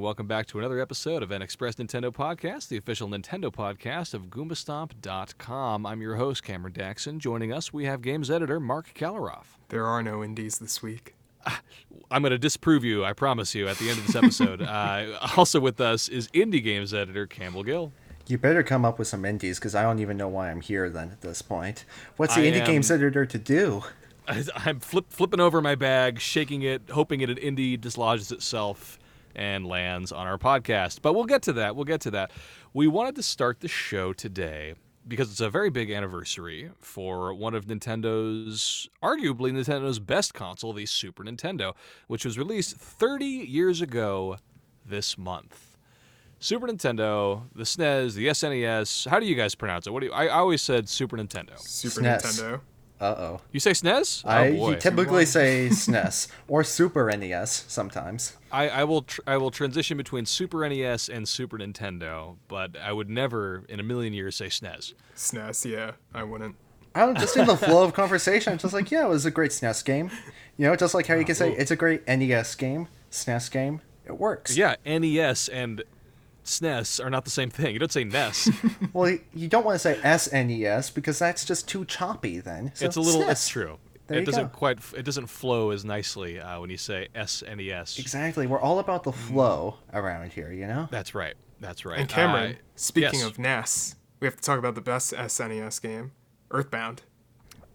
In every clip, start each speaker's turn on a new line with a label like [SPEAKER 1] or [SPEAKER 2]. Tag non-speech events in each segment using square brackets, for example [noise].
[SPEAKER 1] everyone, and welcome back to another episode of NXpress Nintendo Podcast, the official Nintendo podcast of GoombaStomp.com. I'm your host, Cameron Daxon. Joining us, we have games editor Marc Kaliroff.
[SPEAKER 2] There are no indies this week.
[SPEAKER 1] I'm going to disprove you, I promise you, at the end of this episode. [laughs] uh, also with us is indie games editor Campbell Gill.
[SPEAKER 3] You better come up with some indies because I don't even know why I'm here then at this point. What's the
[SPEAKER 1] I
[SPEAKER 3] indie
[SPEAKER 1] am-
[SPEAKER 3] games editor to do?
[SPEAKER 1] I- [laughs] I'm flip, flipping over my bag, shaking it, hoping it an indie dislodges itself and lands on our podcast. But we'll get to that. We'll get to that. We wanted to start the show today because it's a very big anniversary for one of Nintendo's, arguably Nintendo's best console, the Super Nintendo, which was released 30 years ago this month. Super Nintendo, the SNES, the SNES. How do you guys pronounce it? What do you, I, I always said Super Nintendo.
[SPEAKER 2] Super
[SPEAKER 3] SNES.
[SPEAKER 2] Nintendo.
[SPEAKER 3] Uh oh.
[SPEAKER 1] You say SNES?
[SPEAKER 3] I
[SPEAKER 1] oh boy.
[SPEAKER 3] typically say SNES or Super NES sometimes.
[SPEAKER 1] I, I will tr- I will transition between Super NES and Super Nintendo, but I would never in a million years say E SNES.
[SPEAKER 2] SNES, yeah, I wouldn't.
[SPEAKER 3] I don't just in the flow of conversation. I'm just like, yeah, it was a great SNES game. You know, just like how you can say it's a great NES game, SNES game. It works.
[SPEAKER 1] Yeah, NES and SNES are not the same thing. You don't say NES. [laughs]
[SPEAKER 3] Well, you don't want to say SNES because that's just too choppy. Then So
[SPEAKER 1] it's a little.
[SPEAKER 3] SNES.
[SPEAKER 1] It's true.
[SPEAKER 3] There
[SPEAKER 1] it
[SPEAKER 3] you
[SPEAKER 1] doesn't
[SPEAKER 3] go.
[SPEAKER 1] quite. It doesn't flow as nicely uh, when you say SNES.
[SPEAKER 3] Exactly. We're all about the flow around here. You know.
[SPEAKER 1] That's right. That's right.
[SPEAKER 2] And Cameron,
[SPEAKER 1] Uh,
[SPEAKER 2] speaking
[SPEAKER 1] yes.
[SPEAKER 2] of NES, we have to talk about the best SNES game, Earthbound.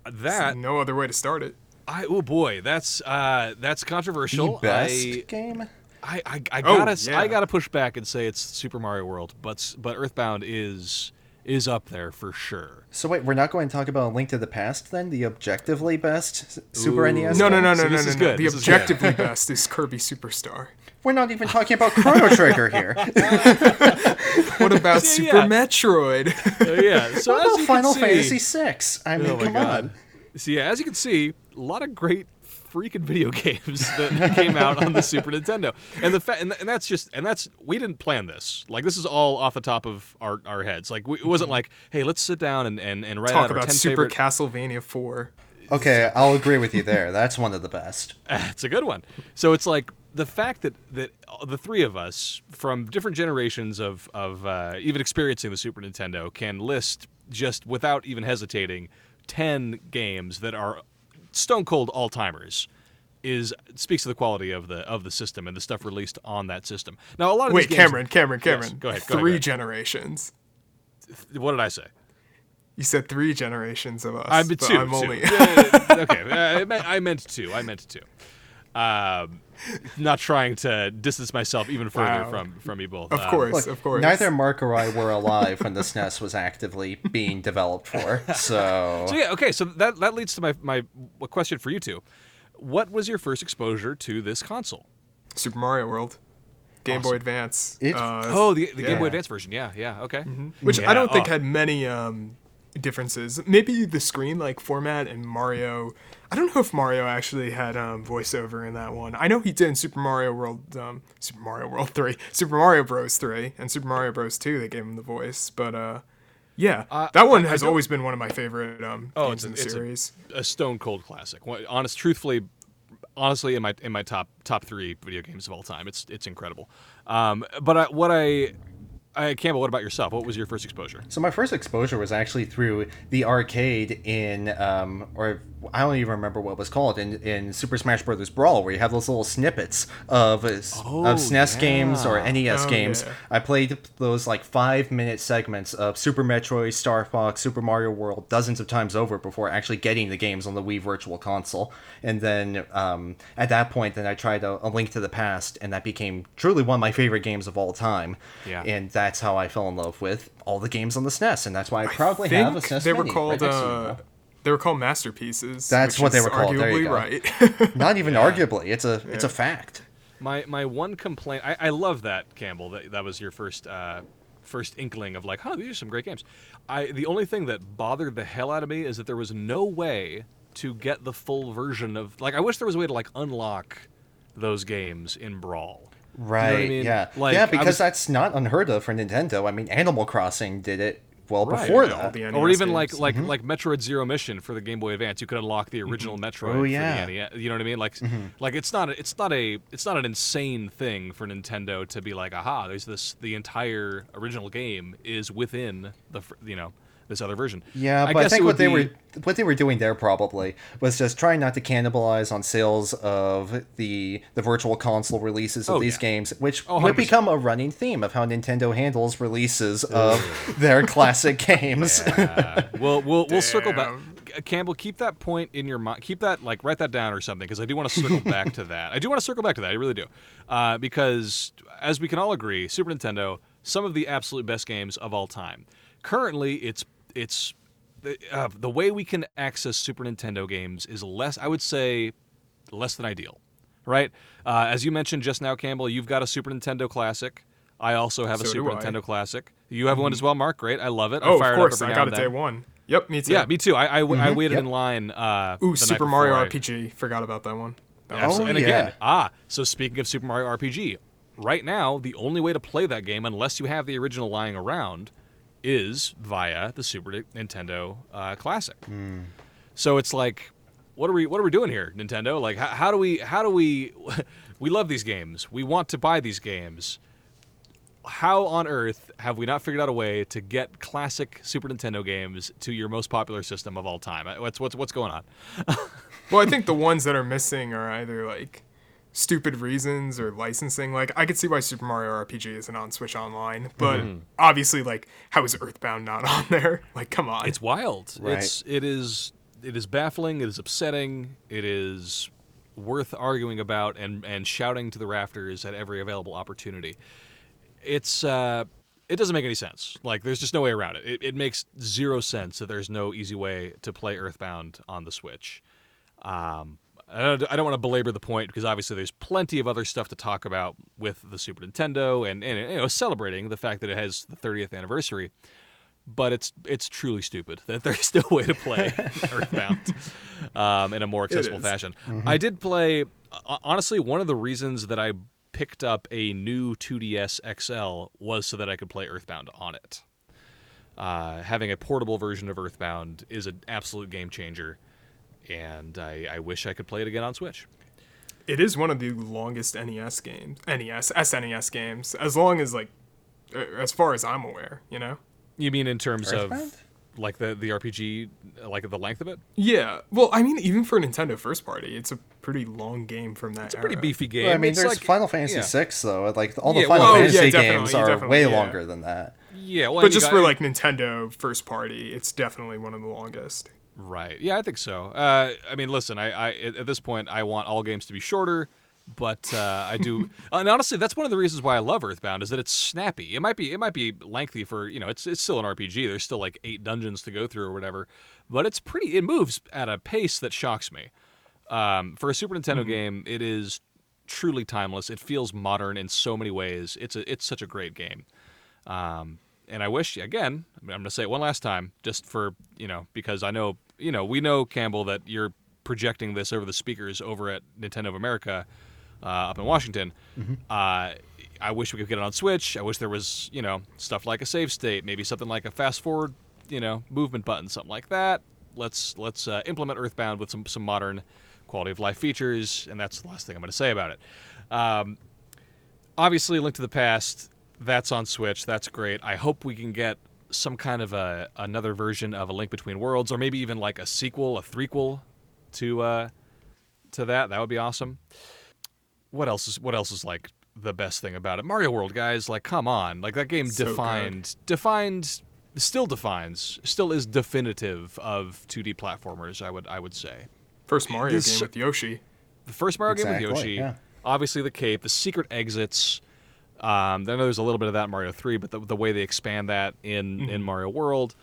[SPEAKER 1] that,
[SPEAKER 2] no other way to start it.
[SPEAKER 1] I oh boy, that's uh, that's
[SPEAKER 3] The
[SPEAKER 1] controversial.
[SPEAKER 3] best
[SPEAKER 1] I,
[SPEAKER 3] game.
[SPEAKER 1] I, I, I
[SPEAKER 2] Oh,
[SPEAKER 1] gotta s- I
[SPEAKER 2] yeah.
[SPEAKER 1] gotta push back and say it's Super Mario World, but but Earthbound is is up there for sure.
[SPEAKER 3] So wait, we're not going to talk about A Link to the Past then? The objectively best Super
[SPEAKER 1] Ooh.
[SPEAKER 3] NES?
[SPEAKER 2] No, no,
[SPEAKER 3] game?
[SPEAKER 2] no,
[SPEAKER 1] So
[SPEAKER 2] no, no,
[SPEAKER 1] this
[SPEAKER 2] no,
[SPEAKER 1] is
[SPEAKER 2] no. The
[SPEAKER 1] This is
[SPEAKER 2] objectively [laughs] best is Kirby Superstar.
[SPEAKER 3] We're not even talking about Chrono Trigger here. [laughs]
[SPEAKER 2] What about [laughs]
[SPEAKER 1] Yeah,
[SPEAKER 2] Super
[SPEAKER 1] yeah.
[SPEAKER 2] Metroid?
[SPEAKER 1] Uh, yeah. So
[SPEAKER 3] What about Final
[SPEAKER 1] see,
[SPEAKER 3] Fantasy VI? I mean,
[SPEAKER 1] Oh my
[SPEAKER 3] come
[SPEAKER 1] god.
[SPEAKER 3] on.
[SPEAKER 1] So yeah, as you can see, a lot of great freaking video [laughs] games that came out on the Super Nintendo, and the fa- and, th- and that's just and that's we didn't plan this. Like this is all off the top of our, our heads. Like we, it wasn't like, hey, let's sit down and and, and write
[SPEAKER 2] Talk
[SPEAKER 1] out our
[SPEAKER 2] about
[SPEAKER 1] ten
[SPEAKER 2] Super
[SPEAKER 1] favorite.
[SPEAKER 2] Castlevania 4.
[SPEAKER 3] Okay, I'll agree with you there. That's one of the best. [laughs]
[SPEAKER 1] it's a good one. So it's like the fact that that the three of us from different generations of of uh, even experiencing the Super Nintendo can list just without even hesitating ten games that are stone cold all timers. Is speaks to the quality of the of the system and the stuff released on that system. Now a lot of
[SPEAKER 2] Wait,
[SPEAKER 1] these games,
[SPEAKER 2] Cameron, Cameron,
[SPEAKER 1] Yes,
[SPEAKER 2] Cameron.
[SPEAKER 1] go ahead, go ahead,
[SPEAKER 2] Three
[SPEAKER 1] go ahead.
[SPEAKER 2] generations.
[SPEAKER 1] What did I say?
[SPEAKER 2] You said three generations of us.
[SPEAKER 1] I'm two.
[SPEAKER 2] I'm
[SPEAKER 1] two.
[SPEAKER 2] only.
[SPEAKER 1] Yeah, okay, [laughs] uh, I meant, I meant two. I meant two. Um, not trying to distance myself even further
[SPEAKER 2] Wow.
[SPEAKER 1] from from you both.
[SPEAKER 2] Of
[SPEAKER 1] Um,
[SPEAKER 2] course,
[SPEAKER 3] Look,
[SPEAKER 2] of course.
[SPEAKER 3] neither Marc or I were alive when this SNES was actively being developed for. So, [laughs]
[SPEAKER 1] So yeah, okay. So that that leads to my my question for you two. What was your first exposure to this console?
[SPEAKER 2] Super Mario World, Game Boy Advance.
[SPEAKER 3] It-
[SPEAKER 2] uh,
[SPEAKER 1] Oh, the, the Game Boy. Advance version. Yeah, yeah. Okay.
[SPEAKER 2] which
[SPEAKER 1] Yeah,
[SPEAKER 2] I don't think
[SPEAKER 1] oh.
[SPEAKER 2] had many um, differences. Maybe the screen like format and Mario. I don't know if Mario actually had um, voiceover in that one. I know he did in Super Mario World, um, Super Mario World three, Super Mario Bros three, and Super Mario Bros two. They gave him the voice, but uh, yeah,
[SPEAKER 1] Uh,
[SPEAKER 2] that one
[SPEAKER 1] I- I
[SPEAKER 2] has
[SPEAKER 1] don't-
[SPEAKER 2] always been one of my favorite um,
[SPEAKER 1] Oh,
[SPEAKER 2] games
[SPEAKER 1] a-
[SPEAKER 2] in the
[SPEAKER 1] it's a-
[SPEAKER 2] series.
[SPEAKER 1] A stone cold classic. Honest, truthfully, honestly, in my in my top top three video games of all time, it's it's incredible. Um, but I, what I, I Campbell, what about yourself? What was your first exposure?
[SPEAKER 3] so my first exposure was actually through the arcade in, um, or I don't even remember what it was called in, in Super Smash Bros. Brawl, where you have those little snippets of uh,
[SPEAKER 1] Oh,
[SPEAKER 3] of SNES games or. NES
[SPEAKER 2] Oh,
[SPEAKER 3] games.
[SPEAKER 2] yeah.
[SPEAKER 3] I played those like five minute segments of Super Metroid, Star Fox, Super Mario World dozens of times over before actually getting the games on the Wii Virtual Console. And then um, at that point, then I tried a, a Link to the Past, and that became truly one of my favorite games of all time.
[SPEAKER 1] Yeah.
[SPEAKER 3] And that's how I fell in love with all the games on the SNES, and that's why I proudly
[SPEAKER 2] think
[SPEAKER 3] have a SNES
[SPEAKER 2] they were
[SPEAKER 3] Mini
[SPEAKER 2] called
[SPEAKER 3] right next to you,
[SPEAKER 2] uh, they were called masterpieces.
[SPEAKER 3] That's
[SPEAKER 2] which
[SPEAKER 3] what they were called. There you
[SPEAKER 2] Arguably
[SPEAKER 3] go.
[SPEAKER 2] right. [laughs]
[SPEAKER 3] Not even [laughs] arguably, it's a it's a fact.
[SPEAKER 1] My my one complaint. I, I love that Campbell. That that was your first uh, first inkling of like, huh, these are some great games. I the only thing that bothered the hell out of me is that there was no way to get the full version of like. I wish there was a way to like unlock those games in Brawl.
[SPEAKER 3] Right.
[SPEAKER 1] I mean?
[SPEAKER 3] Yeah.
[SPEAKER 1] Like,
[SPEAKER 3] yeah, because
[SPEAKER 1] was-
[SPEAKER 3] that's not unheard of for Nintendo. I mean, Animal Crossing did it well
[SPEAKER 1] Right,
[SPEAKER 3] before
[SPEAKER 2] yeah,
[SPEAKER 3] that.
[SPEAKER 1] or even like
[SPEAKER 2] games.
[SPEAKER 1] like mm-hmm. like Metroid Zero Mission for the Game Boy Advance, you could unlock the mm-hmm. original Metroid
[SPEAKER 3] Oh,
[SPEAKER 1] for
[SPEAKER 3] yeah.
[SPEAKER 1] the NES. You know what I mean? Like mm-hmm. like it's not a, it's not a it's not an insane thing for Nintendo to be like, aha, there's this the entire original game is within the you know this other version.
[SPEAKER 3] Yeah, but I,
[SPEAKER 1] guess it
[SPEAKER 3] think what they
[SPEAKER 1] be-
[SPEAKER 3] were what they were doing there probably was just trying not to cannibalize on sales of the the virtual console releases of
[SPEAKER 1] Oh,
[SPEAKER 3] these
[SPEAKER 1] yeah.
[SPEAKER 3] games, which
[SPEAKER 1] Oh,
[SPEAKER 3] would become a running theme of how Nintendo handles releases of their classic [laughs] games.
[SPEAKER 1] Well, we'll we'll we'll circle back. Campbell, keep that point in your mind. Keep that like write that down or something because I do want to circle [laughs] back to that. I do want to circle back to that. I really do, uh, because as we can all agree, Super Nintendo, some of the absolute best games of all time. Currently, it's it's the, uh, the way we can access Super Nintendo games is less. I would say less than ideal, right? Uh, as you mentioned just now, Campbell, you've got a Super Nintendo Classic. I also have a
[SPEAKER 2] So do
[SPEAKER 1] Super Nintendo Classic. You have one as well, Marc. Great, I love it.
[SPEAKER 2] Oh, of course, I got it day one. Yep, me too.
[SPEAKER 1] Yeah, me too. I, I, I waited
[SPEAKER 3] Yep.
[SPEAKER 1] in line. Uh,
[SPEAKER 2] Ooh, Super Mario
[SPEAKER 1] I-
[SPEAKER 2] RPG. Forgot about that one. That
[SPEAKER 1] Absolutely.
[SPEAKER 3] Oh,
[SPEAKER 1] and again,
[SPEAKER 3] yeah.
[SPEAKER 1] ah, so speaking of Super Mario RPG, right now the only way to play that game, unless you have the original lying around, is via the Super Nintendo uh, Classic. So it's like, what are we what are we doing here, Nintendo? Like, how, how do we how do we [laughs] we love these games? We want to buy these games. How on earth have we not figured out a way to get classic Super Nintendo games to your most popular system of all time? Uh, What's what's what's going on? [laughs]
[SPEAKER 2] Well, I think the ones that are missing are either like stupid reasons or licensing. Like I could see why Super Mario RPG isn't on Switch Online, but
[SPEAKER 1] Mm-hmm.
[SPEAKER 2] obviously, like how is Earthbound not [laughs] on there? Like, come on.
[SPEAKER 1] It's wild.
[SPEAKER 3] Right.
[SPEAKER 1] It's it is it is baffling. It is upsetting. It is worth arguing about and and shouting to the rafters at every available opportunity. It's uh, it doesn't make any sense. Like there's just no way around it. It, it makes zero sense that there's no easy way to play Earthbound on the Switch. Um, I don't, I don't want to belabor the point because obviously there's plenty of other stuff to talk about with the Super Nintendo and, and you know celebrating the fact that it has the 30th anniversary but it's it's truly stupid that [laughs] there's no way to play [laughs] Earthbound um, in a more accessible fashion. I did play. uh, Honestly, one of the reasons that I picked up a new 2DS XL was so that I could play Earthbound on it. Uh, having a portable version of Earthbound is an absolute game changer, and I, I wish I could play it again on Switch.
[SPEAKER 2] It is one of the longest NES games, NES, SNES games, as long as like, uh, as far as I'm aware, you know.
[SPEAKER 1] You mean in terms
[SPEAKER 3] Earthbound?
[SPEAKER 1] of like the the RPG, like the length of it?
[SPEAKER 2] Yeah, well, I mean, even for Nintendo first party, it's a pretty long game from that.
[SPEAKER 1] It's a pretty
[SPEAKER 2] era.
[SPEAKER 1] beefy game.
[SPEAKER 3] Well, I mean,
[SPEAKER 1] It's
[SPEAKER 3] there's
[SPEAKER 1] like-
[SPEAKER 3] Final Fantasy
[SPEAKER 1] yeah.
[SPEAKER 3] VI though. Like all the
[SPEAKER 1] Yeah,
[SPEAKER 3] Final
[SPEAKER 1] well- Oh,
[SPEAKER 3] Fantasy
[SPEAKER 2] yeah,
[SPEAKER 3] games are way
[SPEAKER 2] yeah.
[SPEAKER 3] longer than that.
[SPEAKER 1] Yeah, well,
[SPEAKER 2] But just
[SPEAKER 1] got-
[SPEAKER 2] for like Nintendo first party, it's definitely one of the longest.
[SPEAKER 1] Right. Yeah, I think so. Uh, I mean, listen, I, I at this point I want all games to be shorter, but uh, I do. [laughs] and honestly, that's one of the reasons why I love Earthbound is that it's snappy. It might be it might be lengthy for you know it's it's still an RPG. There's still like eight dungeons to go through or whatever, but it's pretty. It moves at a pace that shocks me. Um, for a Super Nintendo game, it is truly timeless. It feels modern in so many ways. It's a it's such a great game. Um, and I wish again, I'm going to say it one last time, just for you know, because I know you know we know Campbell that you're projecting this over the speakers over at Nintendo of America uh, up in Washington. Uh, I wish we could get it on Switch. I wish there was you know stuff like a save state, maybe something like a fast forward, you know, movement button, something like that. Let's let's uh, implement Earthbound with some some modern quality of life features, and that's the last thing I'm going to say about it. Um, obviously link to the past that's on switch that's great i hope we can get some kind of a another version of a link between worlds or maybe even like a sequel a threequel to uh to that that would be awesome what else is what else is like the best thing about it mario world guys like come on like that game
[SPEAKER 2] So good.
[SPEAKER 1] defined defined still defines still is definitive of 2d platformers i would i would say
[SPEAKER 2] First Mario
[SPEAKER 1] This-
[SPEAKER 2] game with Yoshi.
[SPEAKER 1] the first Mario game with Yoshi,
[SPEAKER 3] yeah.
[SPEAKER 1] obviously the cape, the secret exits. Um, I know there's a little bit of that in Mario Three, but the, the way they expand that in
[SPEAKER 3] Mm-hmm.
[SPEAKER 1] in Mario World,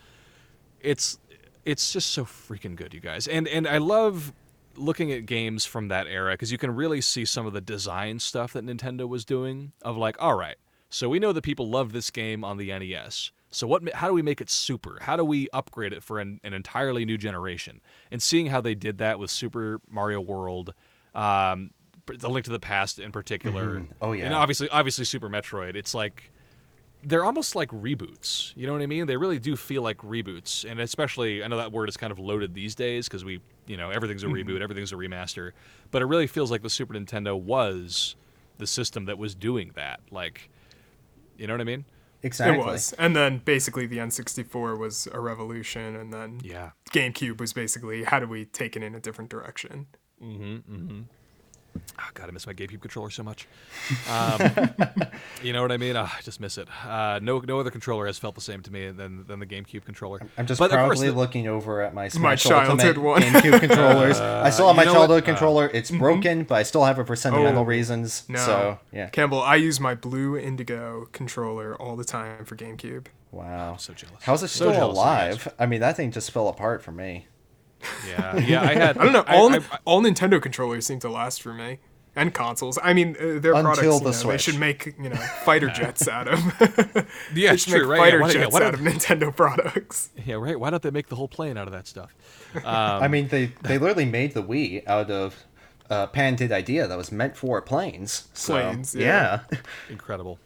[SPEAKER 1] it's it's just so freaking good, you guys. And and I love looking at games from that era because you can really see some of the design stuff that Nintendo was doing. Of like, all right, so we know that people love this game on the NES. So what? How do we make it super? How do we upgrade it for an, an entirely new generation? And seeing how they did that with Super Mario World, um, the Link to the Past in particular. Mm-hmm.
[SPEAKER 3] Oh, yeah.
[SPEAKER 1] and obviously, obviously Super Metroid. It's like they're almost like reboots. You know what I mean? They really do feel like reboots, and especially I know that word is kind of loaded these days because we, you know, everything's a mm-hmm. reboot, everything's a remaster. But it really feels like the Super Nintendo was the system that was doing that. Like, you know what I mean?
[SPEAKER 3] Exactly.
[SPEAKER 2] It was. And then basically the N64 was a revolution, and then
[SPEAKER 1] Yeah.
[SPEAKER 2] GameCube was basically how do we take it in a different direction?
[SPEAKER 1] Mm-hmm, Oh, God, I miss my GameCube controller so much. Um, [laughs] you know what I mean? Oh, I just miss it. Uh, no, no other controller has felt the same to me than than the GameCube controller.
[SPEAKER 3] I'm just
[SPEAKER 1] But of
[SPEAKER 3] proudly
[SPEAKER 1] the-
[SPEAKER 3] looking over at my Smash
[SPEAKER 2] childhood one.
[SPEAKER 3] GameCube controllers. [laughs] I still have my
[SPEAKER 1] know what?
[SPEAKER 3] childhood
[SPEAKER 1] Uh,
[SPEAKER 3] controller. It's broken, but I still have it for sentimental
[SPEAKER 2] Oh,
[SPEAKER 3] reasons.
[SPEAKER 2] No.
[SPEAKER 3] So yeah.
[SPEAKER 2] Campbell, I use my blue Indigo controller all the time for GameCube.
[SPEAKER 3] Wow.
[SPEAKER 1] so jealous.
[SPEAKER 3] How's it
[SPEAKER 1] So
[SPEAKER 3] still
[SPEAKER 1] jealous of you guys.
[SPEAKER 3] alive? I mean, that thing just fell apart for me.
[SPEAKER 1] Yeah, yeah. I had. [laughs]
[SPEAKER 2] I don't know. All
[SPEAKER 1] I, I-
[SPEAKER 2] all Nintendo controllers seem to last for me, and consoles. I mean, uh, their
[SPEAKER 3] Until
[SPEAKER 2] products.
[SPEAKER 3] the
[SPEAKER 2] you know, they should make you know fighter jets out of. [laughs] [laughs]
[SPEAKER 1] yeah,
[SPEAKER 2] they
[SPEAKER 1] it's
[SPEAKER 2] should
[SPEAKER 1] true,
[SPEAKER 2] make
[SPEAKER 1] right?
[SPEAKER 2] fighter
[SPEAKER 1] yeah, why, yeah,
[SPEAKER 2] jets
[SPEAKER 1] why
[SPEAKER 2] out of Nintendo products.
[SPEAKER 1] yeah, right. Why don't they make the whole plane out of that stuff? Um,
[SPEAKER 3] I mean, they they literally made the Wii out of a patented idea that was meant for planes. So,
[SPEAKER 2] Planes, yeah.
[SPEAKER 1] Incredible.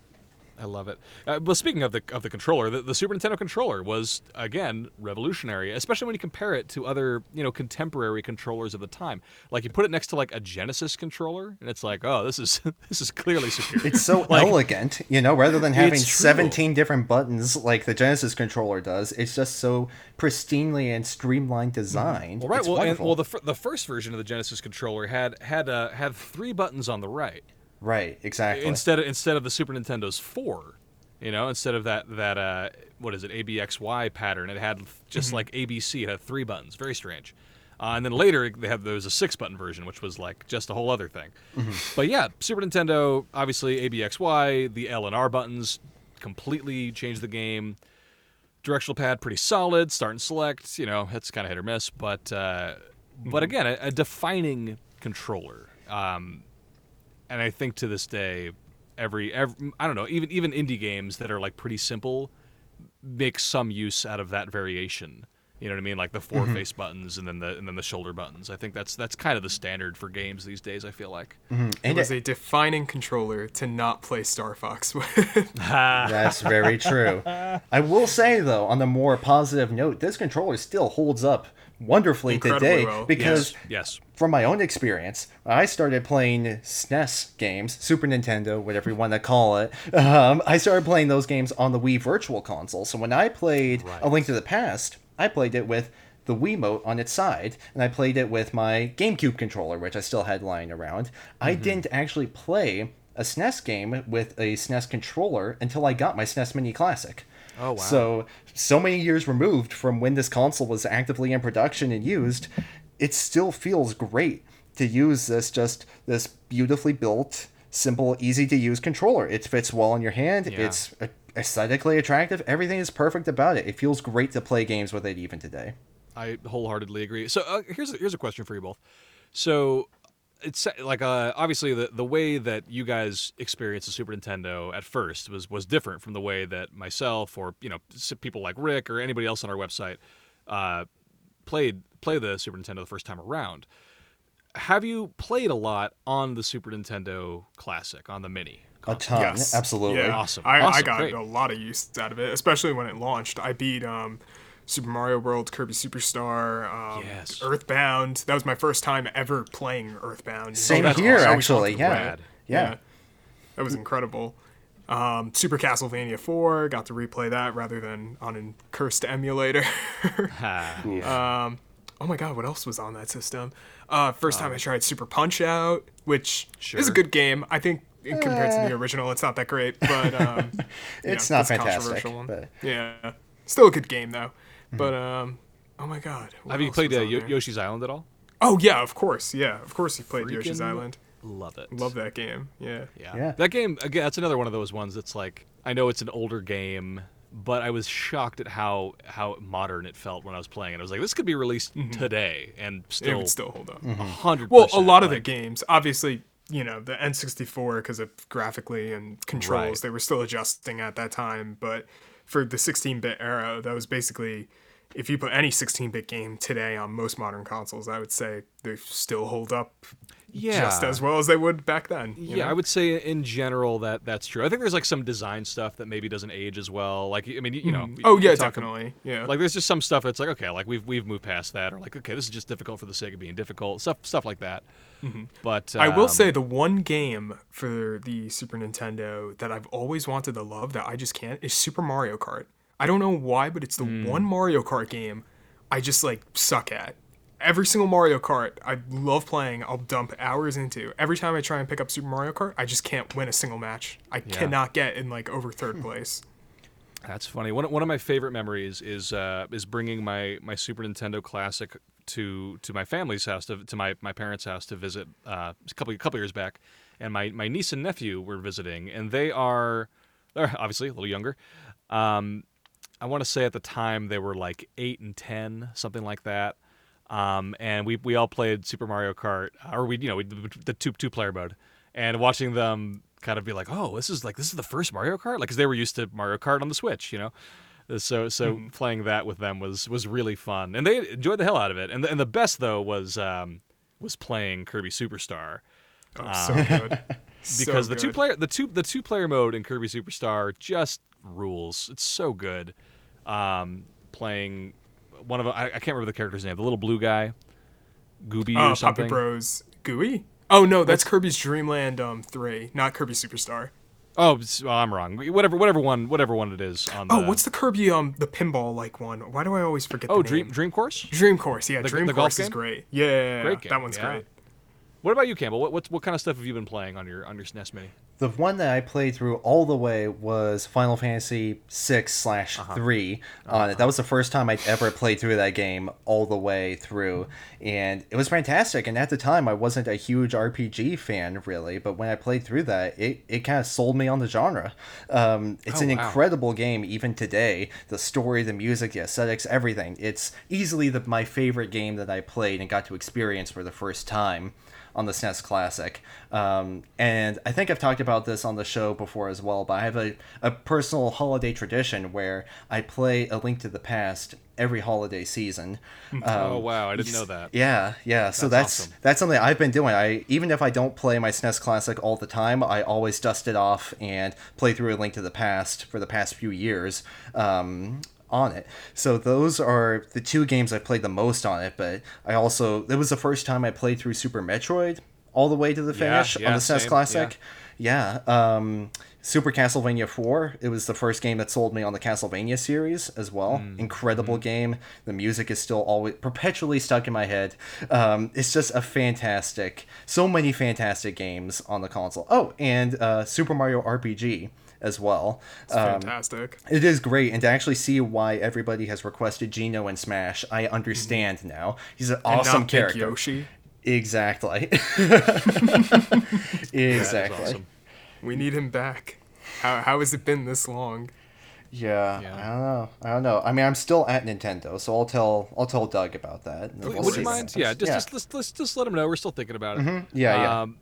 [SPEAKER 1] I love it. Uh, well, speaking of the of the controller, the, the Super Nintendo controller was again revolutionary, especially when you compare it to other you know contemporary controllers of the time. Like you put it next to like a Genesis controller, and it's like, oh, this is [laughs] this is clearly superior.
[SPEAKER 3] It's so [laughs]
[SPEAKER 1] Like-
[SPEAKER 3] elegant, you know, rather than having 17 different buttons like the Genesis controller does, it's just so pristinely and streamlined designed.
[SPEAKER 1] Well, right.
[SPEAKER 3] It's
[SPEAKER 1] well, and, well, the the first version of the Genesis controller had had uh, had three buttons on the right
[SPEAKER 3] right, exactly.
[SPEAKER 1] instead of instead of the Super Nintendo's four. You know, instead of that that uh, what is it ABXY pattern, it had just like ABC. It had three buttons. Very strange. Uh, and then later they had there was a six button version, which was like just a whole other thing. But yeah, Super Nintendo obviously ABXY, the L and R buttons completely changed the game. Directional pad pretty solid. Start and select, you know, it's kind of hit or miss, but uh, but again, a, a defining controller. Um, and I think to this day, every, every I don't know, even even indie games that are like pretty simple make some use out of that variation. You know what I mean? Like the 4 mm-hmm. face buttons and then the and then the shoulder buttons. I think that's that's kind of the standard for games these days. I feel like. Mm-hmm.
[SPEAKER 2] It
[SPEAKER 3] And
[SPEAKER 2] was
[SPEAKER 3] it-
[SPEAKER 2] a defining controller to not play Star Fox [laughs] with. [laughs]
[SPEAKER 3] That's very true. I will say though, on the more positive note, this controller still holds up wonderfully
[SPEAKER 2] Incredibly
[SPEAKER 3] today
[SPEAKER 2] well.
[SPEAKER 3] because
[SPEAKER 1] Yes.
[SPEAKER 3] from my own experience, I started playing SNES games, Super Nintendo, whatever you want to call it. Um, I started playing those games on the Wii Virtual Console. So when I played A Link to the Past, I played it with the Wii Wiimote on its side, and I played it with my GameCube controller, which I still had lying around. I didn't actually play a SNES game with a SNES controller until I got my SNES Mini Classic.
[SPEAKER 1] Oh, wow.
[SPEAKER 3] So so many years removed from when this console was actively in production and used, it still feels great to use this just this beautifully built, simple, easy to use controller. It fits well in your hand.
[SPEAKER 1] Yeah.
[SPEAKER 3] It's aesthetically attractive. Everything is perfect about it. It feels great to play games with it even today.
[SPEAKER 1] I wholeheartedly agree. So uh, here's a, here's a question for you both. So it's like uh, obviously the the way that you guys experienced the Super Nintendo at first was was different from the way that myself or you know people like Rick or anybody else on our website uh, played play the Super Nintendo the first time around. Have you played a lot on the Super Nintendo Classic on the Mini?
[SPEAKER 3] A ton,
[SPEAKER 2] yes,
[SPEAKER 3] absolutely.
[SPEAKER 2] Yeah.
[SPEAKER 1] Awesome.
[SPEAKER 2] I, I got
[SPEAKER 1] great.
[SPEAKER 2] a lot of use out of it, especially when it launched. I beat um, Super Mario World, Kirby Superstar, um,
[SPEAKER 1] Yes.
[SPEAKER 2] Earthbound. That was my first time ever playing Earthbound.
[SPEAKER 3] Same
[SPEAKER 1] that's
[SPEAKER 3] here,
[SPEAKER 1] awesome.
[SPEAKER 3] actually.
[SPEAKER 1] Fucking
[SPEAKER 3] Yeah. yeah.
[SPEAKER 2] That was incredible. Um, Super Castlevania 4, got to replay that rather than on a cursed emulator.
[SPEAKER 1] Ha. [laughs] [laughs]
[SPEAKER 2] um, oh my god, what else was on that system? Uh, first time I tried Super Punch Out, which is a good game. I think compared to the original, it's not that great, but um, you [laughs]
[SPEAKER 3] It's
[SPEAKER 2] know,
[SPEAKER 3] not
[SPEAKER 2] it's
[SPEAKER 3] fantastic,
[SPEAKER 2] controversial one.
[SPEAKER 3] but-
[SPEAKER 2] Yeah, still a good game though. But um, oh my god,
[SPEAKER 1] Have you played uh,
[SPEAKER 2] on
[SPEAKER 1] Yo- Yoshi's Island at all?
[SPEAKER 2] Oh yeah, of course, yeah, of course you played Yoshi's Island.
[SPEAKER 1] Love it.
[SPEAKER 2] Love that game. Yeah.
[SPEAKER 1] Yeah.
[SPEAKER 3] Yeah.
[SPEAKER 1] That game again. That's another one of those ones that's like I know it's an older game, but I was shocked at how how modern it felt when I was playing it. I was like, this could be released today and
[SPEAKER 2] It
[SPEAKER 1] still
[SPEAKER 2] would still hold up.
[SPEAKER 1] a hundred.
[SPEAKER 2] Well, a lot of the games, obviously, you know, the N64 because of graphically and controls,
[SPEAKER 1] Right.
[SPEAKER 2] they were still adjusting at that time. But for the 16-bit era, that was basically if you put any 16-bit game today on most modern consoles, I would say they still hold up
[SPEAKER 1] Yeah.
[SPEAKER 2] just as well as they would back then.
[SPEAKER 1] Yeah,
[SPEAKER 2] know?
[SPEAKER 1] I would say in general that that's true. I think there's like some design stuff that maybe doesn't age as well. Like I mean, you, you know.
[SPEAKER 2] Mm. Oh yeah, definitely. Yeah.
[SPEAKER 1] Like there's just some stuff that's like okay, like we've we've moved past that, or like okay, this is just difficult for the sake of being difficult. Stuff stuff like that. But
[SPEAKER 2] Mm-hmm. I will
[SPEAKER 1] um,
[SPEAKER 2] say the one game for the Super Nintendo that I've always wanted to love that I just can't is Super Mario Kart. I don't know why, but it's the
[SPEAKER 1] Hmm.
[SPEAKER 2] one Mario Kart game I just like suck at. Every single Mario Kart I love playing, I'll dump hours into. Every time I try and pick up Super Mario Kart, I just can't win a single match. I cannot get in like over third place.
[SPEAKER 1] That's funny. One, one of my favorite memories is uh, is bringing my, my Super Nintendo Classic to to my family's house to, to my, my parents' house to visit uh, a couple a couple years back, and my, my niece and nephew were visiting, and they are they're obviously a little younger. Um, I want to say at the time they were like eight and ten, something like that. Um, and we we all played Super Mario Kart, or we you know we, the two two player mode, and watching them kind of be like, oh, this is like this is the first Mario Kart, like because they were used to Mario Kart on the Switch, you know. So so playing that with them was was really fun, and they enjoyed the hell out of it. And the, and the best though was um, was playing Kirby Superstar
[SPEAKER 2] Oh, so good. [laughs] So
[SPEAKER 1] because the two player the two the two player mode in Kirby Superstar just rules. It's so good. Um, playing one of I, I can't remember the character's name. The little blue guy, Gooby
[SPEAKER 2] Oh,
[SPEAKER 1] or something.
[SPEAKER 2] Puppet Bros. Gooey? Oh no, that's Kirby's Dreamland um three, not Kirby Superstar.
[SPEAKER 1] Oh, well, I'm wrong. Whatever whatever one whatever one it is on.
[SPEAKER 2] Oh,
[SPEAKER 1] the,
[SPEAKER 2] what's the Kirby um the pinball like one? Why do I always forget
[SPEAKER 1] oh
[SPEAKER 2] the
[SPEAKER 1] Dream? Dream Course?
[SPEAKER 2] Dream Course, yeah,
[SPEAKER 1] The-
[SPEAKER 2] Dream
[SPEAKER 1] the
[SPEAKER 2] Course is great. Yeah,
[SPEAKER 1] Great game,
[SPEAKER 2] that one's
[SPEAKER 1] yeah.
[SPEAKER 2] great.
[SPEAKER 1] What about you, Campbell? What, what what kind of stuff have you been playing on your on your SNES Mini?
[SPEAKER 3] The one that I played through all the way was Final Fantasy six slash uh-huh. three on it. That was the first time I'd ever played through that game all the way through, and it was fantastic. And at the time, I wasn't a huge RPG fan really, but when I played through that, it, it kind of sold me on the genre. Um, it's
[SPEAKER 1] Oh,
[SPEAKER 3] an
[SPEAKER 1] wow.
[SPEAKER 3] incredible game even today. The story, the music, the aesthetics, everything. It's easily the, my favorite game that I played and got to experience for the first time on the SNES Classic. Um, and I think I've talked about this on the show before as well, but I have a, a personal holiday tradition where I play A Link to the Past every holiday season. Um,
[SPEAKER 1] oh wow, I didn't know that.
[SPEAKER 3] yeah, yeah. So that's
[SPEAKER 1] That's
[SPEAKER 3] that's, something I've been doing. I even if I don't play my SNES Classic all the time, I always dust it off and play through A Link to the Past for the past few years um, on it. So those are the two games I played the most on it. But I also it was the first time I played through Super Metroid all the way to the
[SPEAKER 1] Yeah,
[SPEAKER 3] finish
[SPEAKER 1] yeah,
[SPEAKER 3] on the SNES
[SPEAKER 1] same,
[SPEAKER 3] Classic. Yeah. Um, Super Castlevania 4. It was the first game that sold me on the Castlevania series as well.
[SPEAKER 1] Mm,
[SPEAKER 3] Incredible game. The music is still always perpetually stuck in my head. Um, it's just a fantastic, so many fantastic games on the console. Oh, and uh, Super Mario RPG as well. Um,
[SPEAKER 2] Fantastic.
[SPEAKER 3] it is great, and to actually see why everybody has requested Geno in Smash, I understand now. He's an awesome character.
[SPEAKER 2] Yoshi.
[SPEAKER 3] Exactly. [laughs] [laughs] exactly.
[SPEAKER 1] awesome.
[SPEAKER 2] We need him back. How how has it been this long?
[SPEAKER 3] Yeah,
[SPEAKER 1] Yeah.
[SPEAKER 3] I don't know. I don't know. I mean, I'm still at Nintendo, so I'll tell I'll tell Doug about that. and
[SPEAKER 1] Would
[SPEAKER 3] we'll
[SPEAKER 1] would you mind? Yeah, just, just just let's just let them know we're still thinking about it.
[SPEAKER 3] Yeah, yeah.
[SPEAKER 1] Um,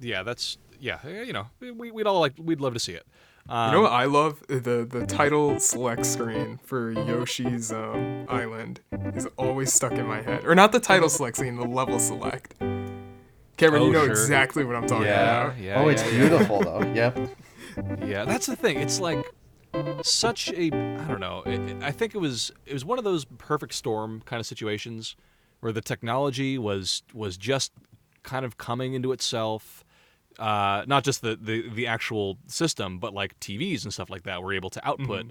[SPEAKER 1] yeah, that's yeah. You know, we, we'd all like we'd love to see it. Um,
[SPEAKER 2] You know what I love? The the title select screen for Yoshi's um, Island is always stuck in my head. Or not the title select screen, the level select. Cameron,
[SPEAKER 1] Oh,
[SPEAKER 2] you know
[SPEAKER 1] sure.
[SPEAKER 2] exactly what I'm talking
[SPEAKER 3] yeah.
[SPEAKER 2] about.
[SPEAKER 1] Yeah,
[SPEAKER 3] oh, it's
[SPEAKER 1] yeah, yeah.
[SPEAKER 3] beautiful though. Yep. [laughs]
[SPEAKER 1] Yeah, that's the thing. It's like such a I don't know. It, it- I think it was it was one of those perfect storm kind of situations where the technology was was just kind of coming into itself. Uh, not just the, the the actual system, but like TVs and stuff like that were able to output,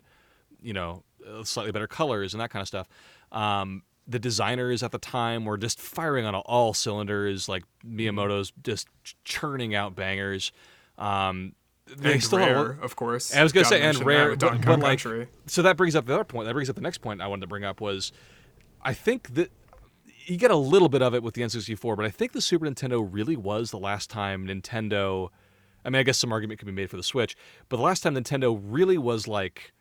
[SPEAKER 1] you know, uh, slightly better colors and that kind of stuff. Um, the designers at the time were just firing on all cylinders. Like Miyamoto's just ch- churning out bangers. Um, they
[SPEAKER 2] And
[SPEAKER 1] still
[SPEAKER 2] rare,
[SPEAKER 1] lot-
[SPEAKER 2] of course.
[SPEAKER 1] And I was gonna say and rare, but, but like, so that brings up the other point. That brings up the next point I wanted to bring up was, I think that you get a little bit of it with the N64, but I think the Super Nintendo really was the last time Nintendo. I mean, I guess some argument could be made for the Switch, but the last time Nintendo really was like,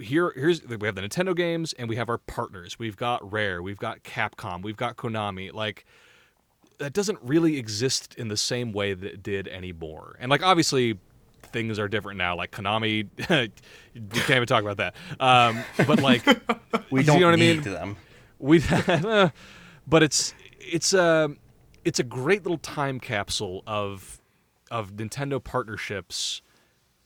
[SPEAKER 1] here, here's we have the Nintendo games and we have our partners. We've got Rare, we've got Capcom, we've got Konami. Like that doesn't really exist in the same way that it did anymore. And like obviously things are different now. Like Konami, [laughs] you can't even talk about that. Um, but like [laughs]
[SPEAKER 3] We
[SPEAKER 1] You
[SPEAKER 3] don't
[SPEAKER 1] know what I mean?
[SPEAKER 3] them.
[SPEAKER 1] we, [laughs] but it's it's um it's a great little time capsule of of Nintendo partnerships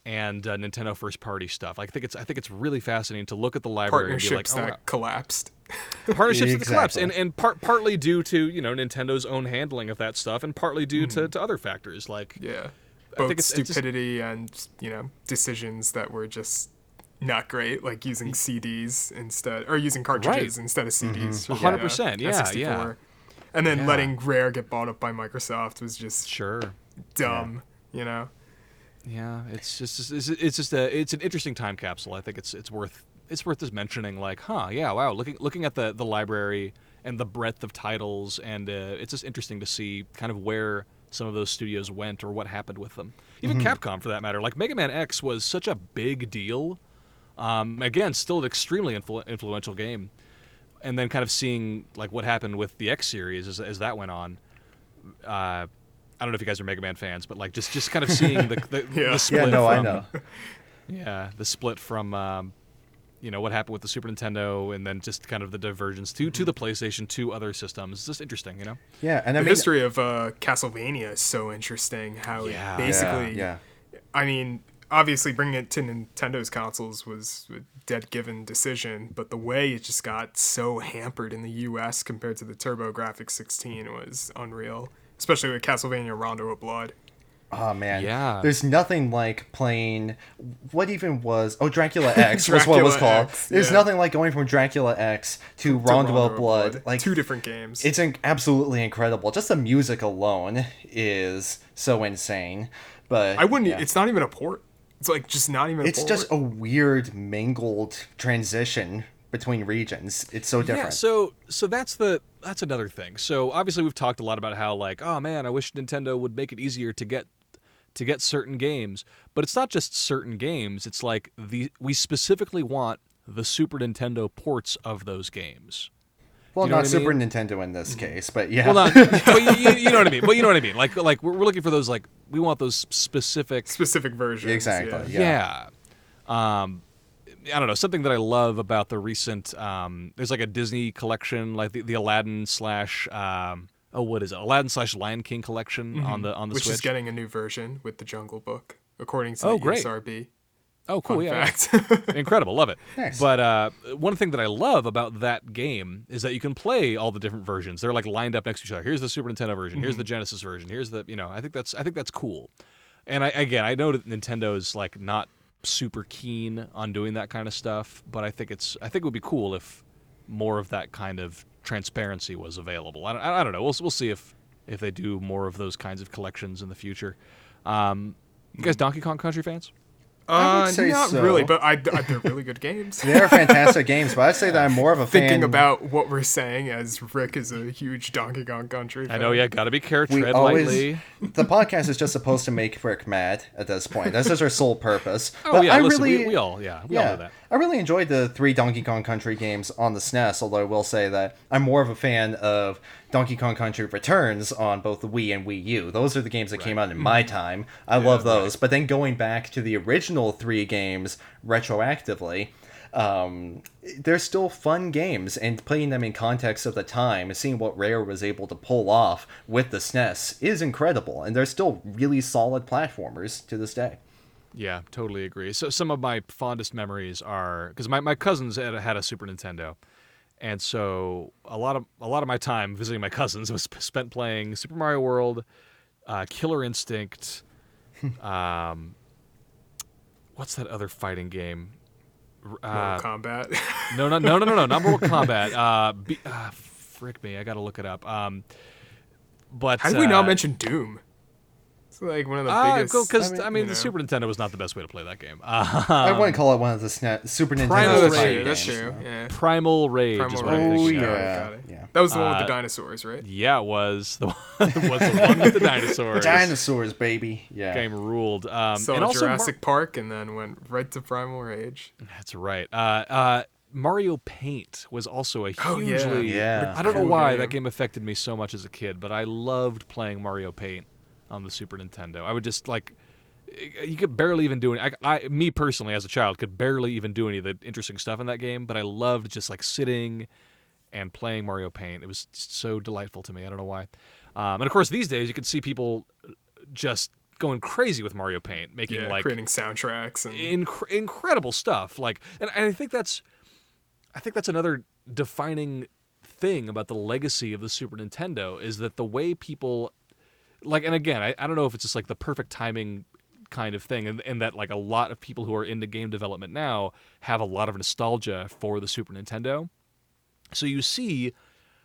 [SPEAKER 1] and uh, Nintendo first party stuff. I think it's I think it's really fascinating to look at the library and be like,
[SPEAKER 2] Partnerships
[SPEAKER 1] oh,
[SPEAKER 2] that collapsed.
[SPEAKER 1] wow. partnerships that
[SPEAKER 3] collapsed,
[SPEAKER 1] and and part, partly due to you know Nintendo's own handling of that stuff, and partly due to, to other factors like
[SPEAKER 2] Yeah.
[SPEAKER 1] I
[SPEAKER 2] Both
[SPEAKER 1] think it's- it's just-
[SPEAKER 2] stupidity and, you know, decisions that were just not great, like using CDs instead, or using cartridges instead of CDs.
[SPEAKER 1] Hundred percent, yeah,
[SPEAKER 2] N64.
[SPEAKER 1] yeah.
[SPEAKER 2] And then
[SPEAKER 1] Yeah.
[SPEAKER 2] letting Rare get bought up by Microsoft was just
[SPEAKER 1] sure.
[SPEAKER 2] dumb, you know?
[SPEAKER 1] Yeah, it's just it's, it's just a it's an interesting time capsule. I think it's it's worth it's worth just mentioning. Like, huh, yeah, wow. Looking looking at the the library and the breadth of titles, and uh, it's just interesting to see kind of where some of those studios went or what happened with them. Even Capcom, for that matter. Like Mega Man X was such a big deal. Um, again, still an extremely influ- influential game. And then kind of seeing like what happened with the X series as, as that went on. Uh, I don't know if you guys are Mega Man fans, but like just just kind of seeing the the, [laughs]
[SPEAKER 2] Yeah.
[SPEAKER 1] the split
[SPEAKER 3] Yeah, no, I
[SPEAKER 1] from-
[SPEAKER 3] know.
[SPEAKER 1] yeah, the split from um, you know what happened with the Super Nintendo, and then just kind of the divergence to to the PlayStation to other systems. It's just interesting, you know.
[SPEAKER 3] Yeah, and I
[SPEAKER 2] The
[SPEAKER 3] mean,
[SPEAKER 2] history of uh, Castlevania is so interesting. How
[SPEAKER 1] Yeah.
[SPEAKER 2] it basically,
[SPEAKER 3] yeah,
[SPEAKER 2] I mean, obviously bringing it to Nintendo's consoles was a dead given decision, but the way it just got so hampered in the U.S. compared to the Turbo TurboGrafx 16 was unreal. Especially with Castlevania Rondo of Blood.
[SPEAKER 3] Oh man,
[SPEAKER 1] Yeah.
[SPEAKER 3] There's nothing like playing. What even was? Oh, Dracula [laughs] X was what it was called.
[SPEAKER 2] X,
[SPEAKER 3] There's
[SPEAKER 2] yeah.
[SPEAKER 3] nothing like going from Dracula X to,
[SPEAKER 2] to
[SPEAKER 3] Rondo
[SPEAKER 2] Rondo
[SPEAKER 3] of Blood. Like
[SPEAKER 2] two different games.
[SPEAKER 3] It's in- absolutely incredible. Just the music alone is so insane. But
[SPEAKER 2] I wouldn't.
[SPEAKER 3] yeah.
[SPEAKER 2] It's not even a port. It's like just not even.
[SPEAKER 3] It's
[SPEAKER 2] port.
[SPEAKER 3] just a weird mangled transition between regions. It's so different.
[SPEAKER 1] Yeah, so so that's the that's another thing. So obviously we've talked a lot about how like, oh man, I wish Nintendo would make it easier to get to get certain games. But it's not just certain games. It's like the we specifically want the Super Nintendo ports of those games.
[SPEAKER 3] Well,
[SPEAKER 1] you know
[SPEAKER 3] not
[SPEAKER 1] what I
[SPEAKER 3] Super
[SPEAKER 1] mean?
[SPEAKER 3] Nintendo in this case, but yeah.
[SPEAKER 1] Well, not, [laughs] well, you, you- you know what I mean. But you know what I mean. Like like we're, we're looking for those like we want those specific
[SPEAKER 2] specific versions.
[SPEAKER 3] Exactly,
[SPEAKER 2] Yeah.
[SPEAKER 1] yeah. Um, I don't know something that I love about the recent. Um, there's like a Disney collection, like the, the Aladdin slash. Um, oh, what is it? Aladdin slash Lion King collection on the on the
[SPEAKER 2] Which
[SPEAKER 1] Switch.
[SPEAKER 2] is getting a new version with the Jungle Book, according to
[SPEAKER 1] Oh,
[SPEAKER 2] the
[SPEAKER 1] great.
[SPEAKER 2] ESRB.
[SPEAKER 1] Oh, cool!
[SPEAKER 2] Fun
[SPEAKER 1] Yeah, [laughs] incredible, love it.
[SPEAKER 3] Nice.
[SPEAKER 1] But uh, one thing that I love about that game is that you can play all the different versions. They're like lined up next to each other. Here's the Super Nintendo version. Here's the Genesis version. Here's the you know. I think that's I think that's cool. And I again, I know that Nintendo is like not super keen on doing that kind of stuff, but I think it's I think it would be cool if more of that kind of transparency was available. I don't, I don't know. We'll we'll see if if they do more of those kinds of collections in the future. Um, you guys, Donkey Kong Country fans?
[SPEAKER 3] I would
[SPEAKER 2] uh,
[SPEAKER 3] say
[SPEAKER 2] not
[SPEAKER 3] so.
[SPEAKER 2] really, but I, I, they're really good games. [laughs]
[SPEAKER 3] They're fantastic games, but I'd say that I'm more of a fan.
[SPEAKER 2] Thinking
[SPEAKER 3] fan.
[SPEAKER 2] about what we're saying, as Rick is a huge Donkey Kong Country.
[SPEAKER 1] I know,
[SPEAKER 2] fan.
[SPEAKER 1] yeah, got to be careful.
[SPEAKER 3] we
[SPEAKER 1] Tread
[SPEAKER 3] always
[SPEAKER 1] lightly. [laughs]
[SPEAKER 3] the podcast is just supposed to make Rick mad at this point. That's just our sole purpose.
[SPEAKER 1] Oh
[SPEAKER 3] but
[SPEAKER 1] yeah,
[SPEAKER 3] I
[SPEAKER 1] listen,
[SPEAKER 3] really,
[SPEAKER 1] we, we all yeah, we all know that.
[SPEAKER 3] I really enjoyed the three Donkey Kong Country games on the SNES. Although I will say that I'm more of a fan of Donkey Kong Country Returns on both the Wii and Wii U. Those are the games that came out in my time. I love those. But then going back to the original three games retroactively. Um, they're still fun games, and playing them in context of the time, seeing what Rare was able to pull off with the SNES is incredible, and they're still really solid platformers to this day.
[SPEAKER 1] Yeah, totally agree. So some of my fondest memories are because my, my cousins had, had a Super Nintendo, and so a lot of a lot of my time visiting my cousins was spent playing Super Mario World, uh, Killer Instinct, [laughs] um, what's that other fighting game? Uh,
[SPEAKER 2] Mortal Kombat. [laughs]
[SPEAKER 1] no, no, no, no, no, no, not Mortal Kombat. [laughs] Uh, be, uh, frick me, I gotta look it up. Um, but
[SPEAKER 2] How did we not
[SPEAKER 1] uh,
[SPEAKER 2] mention Doom? It's like one of the
[SPEAKER 1] Uh,
[SPEAKER 2] biggest.
[SPEAKER 1] because
[SPEAKER 3] I mean,
[SPEAKER 1] I mean, the
[SPEAKER 2] know.
[SPEAKER 1] Super Nintendo was not the best way to play that game. Uh,
[SPEAKER 3] I wouldn't call it one of the SNES, Super Nintendo
[SPEAKER 1] Primal Rage
[SPEAKER 2] true. That's
[SPEAKER 3] games,
[SPEAKER 2] true.
[SPEAKER 3] though.
[SPEAKER 2] Yeah.
[SPEAKER 1] Primal Rage is
[SPEAKER 2] Primal
[SPEAKER 1] what I'm
[SPEAKER 2] Rage.
[SPEAKER 3] Oh, yeah.
[SPEAKER 1] of.
[SPEAKER 2] Got it, got it.
[SPEAKER 3] yeah.
[SPEAKER 2] That was the one with
[SPEAKER 1] Uh,
[SPEAKER 2] the dinosaurs, right?
[SPEAKER 1] Yeah, it was the [laughs] one, was the one with the dinosaurs.
[SPEAKER 3] Dinosaurs, baby. Yeah.
[SPEAKER 1] Game ruled. Um,
[SPEAKER 2] Saw
[SPEAKER 1] and also Mar-
[SPEAKER 2] Jurassic Park and then went right to Primal Rage.
[SPEAKER 1] that's right. Uh, uh, Mario Paint was also a hugely.
[SPEAKER 2] Oh, yeah.
[SPEAKER 3] Yeah.
[SPEAKER 1] I don't know why that game affected me so much as a kid, but I loved playing Mario Paint on the Super Nintendo. I would just like. You could barely even do it. I, I, me personally, as a child, could barely even do any of the interesting stuff in that game. But I loved just like sitting and playing Mario Paint. It was so delightful to me. I don't know why. Um, and of course, these days you can see people just going crazy with Mario Paint, making
[SPEAKER 2] Yeah,
[SPEAKER 1] like
[SPEAKER 2] creating soundtracks and
[SPEAKER 1] inc- incredible stuff. Like, and, and I think that's, I think that's another defining thing about the legacy of the Super Nintendo is that the way people, like, and again, I, I don't know if it's just like the perfect timing kind of thing, and, and that like a lot of people who are into game development now have a lot of nostalgia for the Super Nintendo. So you see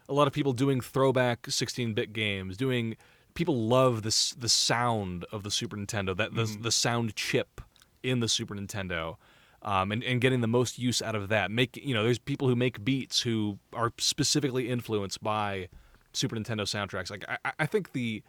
[SPEAKER 1] a lot of people doing throwback 16-bit games, doing people love this the sound of the Super Nintendo, that the, the sound chip in the Super Nintendo. Um, and, and getting the most use out of that. Make you know, there's people who make beats who are specifically influenced by Super Nintendo soundtracks. Like I, I think the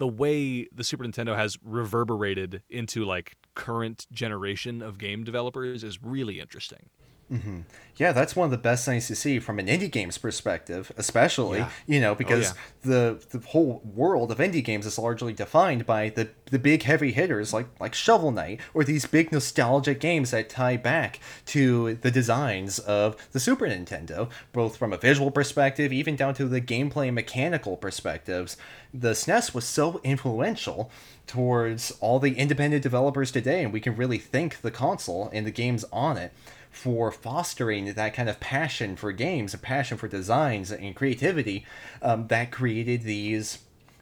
[SPEAKER 1] the way the Super Nintendo has reverberated into like current generation of game developers is really interesting. Mm-hmm.
[SPEAKER 3] Yeah, that's one of the best things to see from an indie games perspective, especially
[SPEAKER 1] Yeah.
[SPEAKER 3] you know oh, because
[SPEAKER 1] yeah.
[SPEAKER 3] the the whole world of indie games is largely defined by the the big heavy hitters like like Shovel Knight or these big nostalgic games that tie back to the designs of the Super Nintendo, both from a visual perspective, even down to the gameplay mechanical perspectives. The SNES was so influential towards all the independent developers today, and we can really thank the console and the games on it for fostering that kind of passion for games, a passion for designs and creativity um, that created these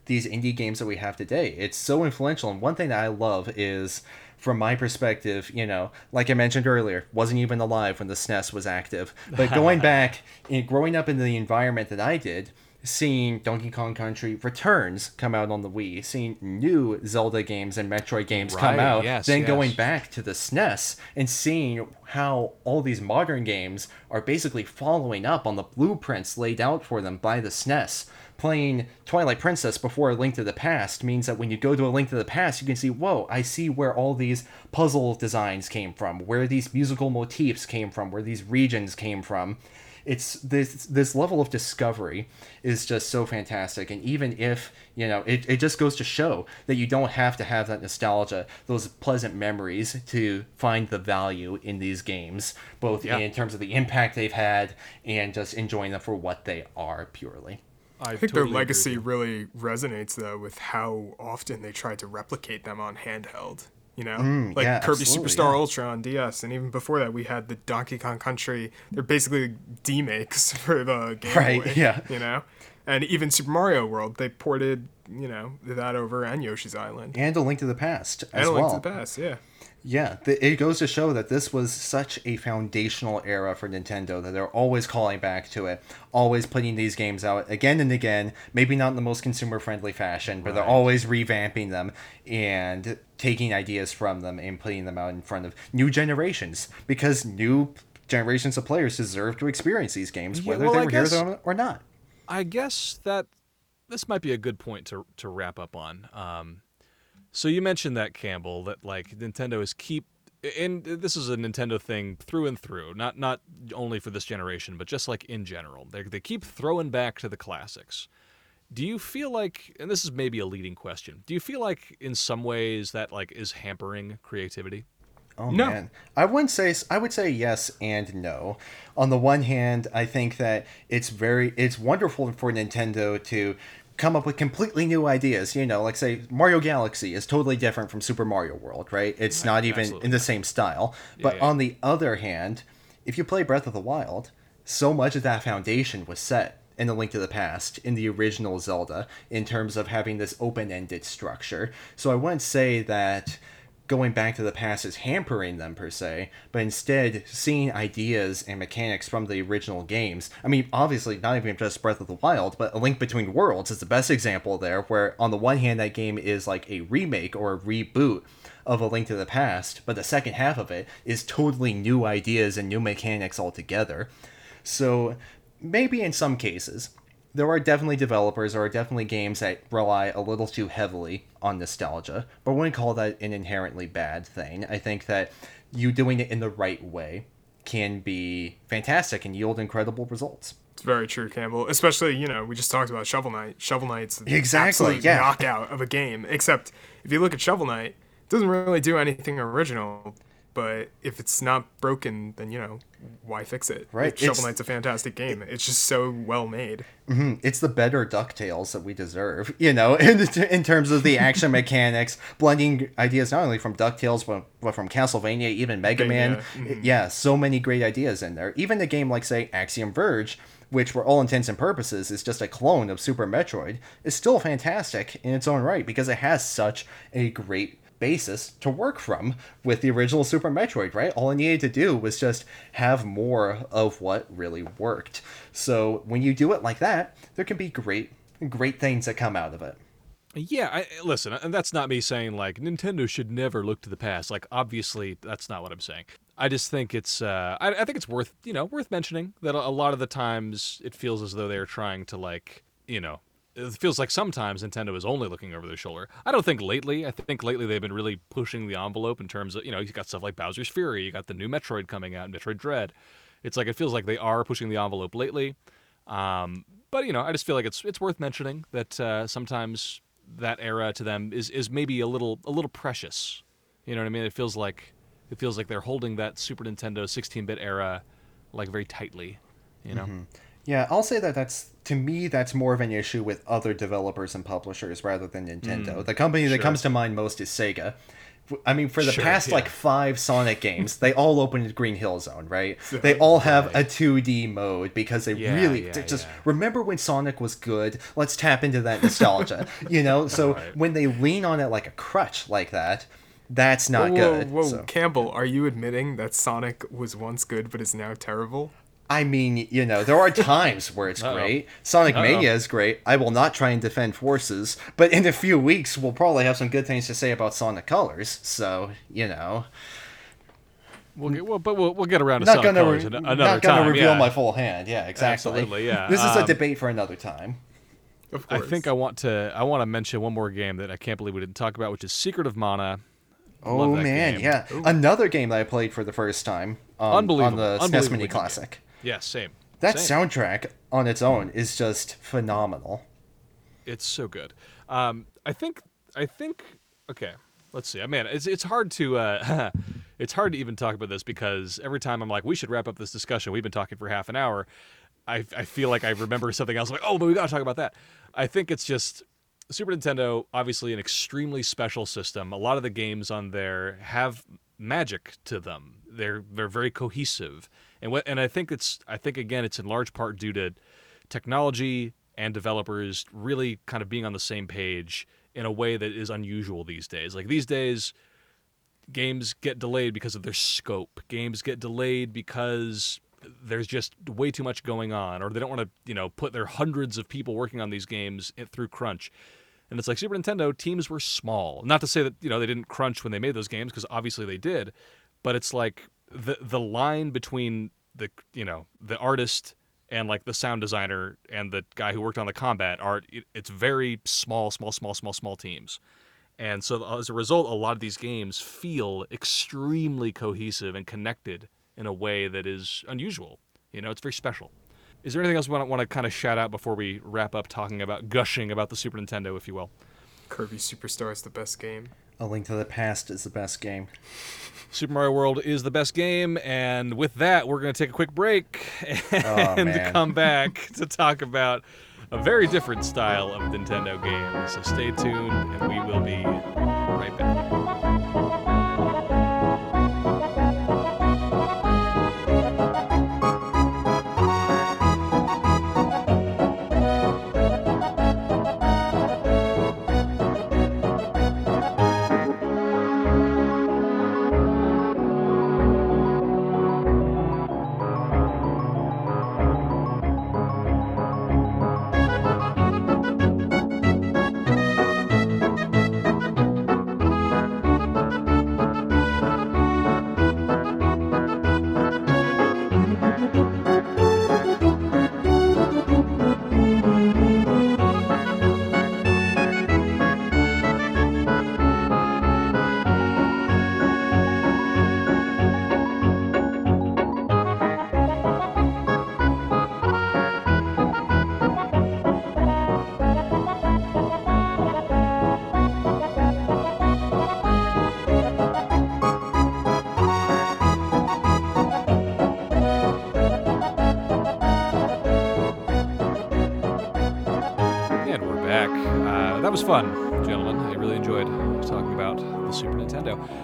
[SPEAKER 3] these indie games that we have today. It's so influential, and one thing that I love is. From my perspective, you know, like I mentioned earlier, wasn't even alive when the SNES was active. But going [laughs] back and growing up in the environment that I did, seeing Donkey Kong Country Returns come out on the Wii, seeing new Zelda games and Metroid games come out,
[SPEAKER 1] yes,
[SPEAKER 3] then
[SPEAKER 1] yes.
[SPEAKER 3] going back to the SNES and seeing how all these modern games are basically following up on the blueprints laid out for them by the SNES. Playing Twilight Princess before A Link to the Past means that when you go to A Link to the Past, you can see, whoa, I see where all these puzzle designs came from, where these musical motifs came from, where these regions came from it's this this level of discovery is just so fantastic and even if you know it, it just goes to show that you don't have to have that nostalgia those pleasant memories to find the value in these games both
[SPEAKER 1] Yeah.
[SPEAKER 3] in terms of the impact they've had and just enjoying them for what they are purely
[SPEAKER 1] I,
[SPEAKER 2] I think their legacy really resonates though with how often they tried to replicate them on handheld. You know, like
[SPEAKER 3] Mm, yeah,
[SPEAKER 2] Kirby Superstar
[SPEAKER 3] yeah.
[SPEAKER 2] Ultra on DS, and even before that, we had the Donkey Kong Country. They're basically the demakes [laughs] for the Game
[SPEAKER 3] Right,
[SPEAKER 2] Boy.
[SPEAKER 3] yeah.
[SPEAKER 2] You know, and even Super Mario World, they ported you know that over and Yoshi's Island
[SPEAKER 3] and a link to the past as
[SPEAKER 2] and A Link
[SPEAKER 3] well
[SPEAKER 2] to the Past. Yeah,
[SPEAKER 3] Yeah, th- it goes to show that this was such a foundational era for Nintendo that they're always calling back to it, always putting these games out again and again, maybe not in the most consumer friendly fashion, but they're always revamping them and taking ideas from them and putting them out in front of new generations because new generations of players deserve to experience these games,
[SPEAKER 1] Yeah,
[SPEAKER 3] whether
[SPEAKER 1] well,
[SPEAKER 3] they were
[SPEAKER 1] guess-
[SPEAKER 3] here or not.
[SPEAKER 1] I guess that this might be a good point to to wrap up on. Um, so you mentioned that Campbell that like Nintendo is keep and this is a Nintendo thing through and through, not not only for this generation, but just like in general. They they keep throwing back to the classics. Do you feel like and this is maybe a leading question. Do you feel like in some ways that like is hampering creativity?
[SPEAKER 3] Oh
[SPEAKER 2] No.
[SPEAKER 3] man, I wouldn't say I would say yes and no. On the one hand, I think that it's very it's wonderful for Nintendo to come up with completely new ideas. You know, like say Mario Galaxy is totally different from Super Mario World, right? It's not even
[SPEAKER 1] absolutely.
[SPEAKER 3] in the same style. But
[SPEAKER 1] yeah.
[SPEAKER 3] on the other hand, if you play Breath of the Wild, so much of that foundation was set in the Link to the Past in the original Zelda in terms of having this open-ended structure. So I wouldn't say that going back to the past is hampering them per se, but instead seeing ideas and mechanics from the original games. I mean, obviously not even just Breath of the Wild, but A Link Between Worlds is the best example there, where on the one hand that game is like a remake or a reboot of A Link to the Past, but the second half of it is totally new ideas and new mechanics altogether. So maybe in some cases, there are definitely developers or definitely games that rely a little too heavily on nostalgia, but I wouldn't call that an inherently bad thing. I think that you doing it in the right way can be fantastic and yield incredible results.
[SPEAKER 2] it's very true, Campbell. Especially you know we just talked about Shovel Knight. Shovel Knight's the
[SPEAKER 3] Exactly,
[SPEAKER 2] absolute
[SPEAKER 3] yeah.
[SPEAKER 2] knockout of a game. Except if you look at Shovel Knight, it doesn't really do anything original. But if it's not broken, then you know why fix it?
[SPEAKER 3] Right,
[SPEAKER 2] Shovel
[SPEAKER 3] it's-
[SPEAKER 2] Knight's a fantastic game. It's just so well made. Mm-hmm.
[SPEAKER 3] it's the better Ducktales that we deserve, you know, [laughs] in, in terms of the action [laughs] mechanics, blending ideas not only from Ducktales but, but from Castlevania, even Mega Man. Mm-hmm. Yeah, so many great ideas in there. Even a game like say Axiom Verge, which for all intents and purposes is just a clone of Super Metroid, is still fantastic in its own right because it has such a great basis to work from with the original Super Metroid, right? All I needed to do was just have more of what really worked. So when you do it like that, there can be great great things that come out of it.
[SPEAKER 1] Yeah, I, listen, and that's not me saying like Nintendo should never look to the past. Like, obviously, that's not what I'm saying. I just think it's, uh, I, I think it's worth, you know, worth mentioning that a lot of the times it feels as though they're trying to like, you know, it feels like sometimes Nintendo is only looking over their shoulder. I don't think lately. I think lately they've been really pushing the envelope in terms of, you know, you've got stuff like Bowser's Fury, you got the new Metroid coming out, Metroid Dread. It's like it feels like they are pushing the envelope lately. Um, but you know, I just feel like it's it's worth mentioning that uh, sometimes that era to them is is maybe a little a little precious. You know what I mean? It feels like it feels like they're holding that Super Nintendo 16-bit era like very tightly. You know?
[SPEAKER 3] Yeah, I'll say that that's to me that's more of an issue with other developers and publishers rather than Nintendo. Mm, the company that
[SPEAKER 1] sure.
[SPEAKER 3] comes to mind most is Sega. I mean, for the
[SPEAKER 1] Sure,
[SPEAKER 3] past
[SPEAKER 1] yeah.
[SPEAKER 3] like five Sonic games, they all open in Green Hill Zone, right? They all have a 2D mode because they
[SPEAKER 1] Yeah,
[SPEAKER 3] really
[SPEAKER 1] yeah,
[SPEAKER 3] just remember when Sonic was good. Let's tap into that nostalgia, [laughs] you know. So
[SPEAKER 1] Right.
[SPEAKER 3] when they lean on it like a crutch like that, that's not
[SPEAKER 2] whoa,
[SPEAKER 3] good.
[SPEAKER 2] whoa,
[SPEAKER 3] so.
[SPEAKER 2] Campbell, are you admitting that Sonic was once good but is now terrible?
[SPEAKER 3] I mean, you know, there are times where it's [laughs]
[SPEAKER 1] Uh-oh.
[SPEAKER 3] great. Sonic Mania is great. I will not try and defend forces, but in a few weeks we'll probably have some good things to say about Sonic Colors. So, you know,
[SPEAKER 1] We'll get, well, but we'll, we'll get around to
[SPEAKER 3] not
[SPEAKER 1] Sonic
[SPEAKER 3] gonna
[SPEAKER 1] Colors
[SPEAKER 3] re-
[SPEAKER 1] another
[SPEAKER 3] not gonna reveal
[SPEAKER 1] yeah.
[SPEAKER 3] my full hand. Yeah, exactly.
[SPEAKER 1] Absolutely, yeah.
[SPEAKER 3] This is a
[SPEAKER 1] Um,
[SPEAKER 3] debate for another time.
[SPEAKER 2] Of course.
[SPEAKER 1] I think I want to I want to mention one more game that I can't believe we didn't talk about, which is Secret of Mana.
[SPEAKER 3] Oh man,
[SPEAKER 1] game.
[SPEAKER 3] yeah, another game that I played for the first time on, on
[SPEAKER 1] Unbelievable.
[SPEAKER 3] the SNES Mini
[SPEAKER 1] good game.
[SPEAKER 3] Classic.
[SPEAKER 1] Yeah, same.
[SPEAKER 3] That
[SPEAKER 1] Same.
[SPEAKER 3] soundtrack on its own is just phenomenal.
[SPEAKER 1] It's so good. Um, I think. I think. Okay. Let's see. Man, it's it's hard to uh, [laughs] it's hard to even talk about this because every time I'm like, we should wrap up this discussion. We've been talking for half an hour. I I feel like I remember something else. like, oh, but we got to talk about that. I think it's just Super Nintendo. Obviously, an extremely special system. A lot of the games on there have magic to them. They're they're very cohesive, and what and I think it's I think again it's in large part due to technology and developers really kind of being on the same page in a way that is unusual these days. Like these days, games get delayed because of their scope. Games get delayed because there's just way too much going on, or they don't want to, you know, put their hundreds of people working on these games through crunch. And it's like Super Nintendo teams were small. Not to say that you know they didn't crunch when they made those games, because obviously they did. But it's like the the line between the you know the artist and like the sound designer and the guy who worked on the combat art, it, it's very small, small, small, small, small teams. And so uh, as a result, a lot of these games feel extremely cohesive and connected in a way that is unusual. You know, it's very special. Is there anything else we want want to kind of shout out before we wrap up talking about gushing about the Super Nintendo, if you will?
[SPEAKER 2] Kirby Superstar is the best game.
[SPEAKER 3] A Link to the Past is the best game.
[SPEAKER 1] Super Mario World is the best game, and with that, we're going to take a quick break [laughs] oh, and
[SPEAKER 3] man.
[SPEAKER 1] come back to talk about a very different style of Nintendo game. So stay tuned, and we will be right back.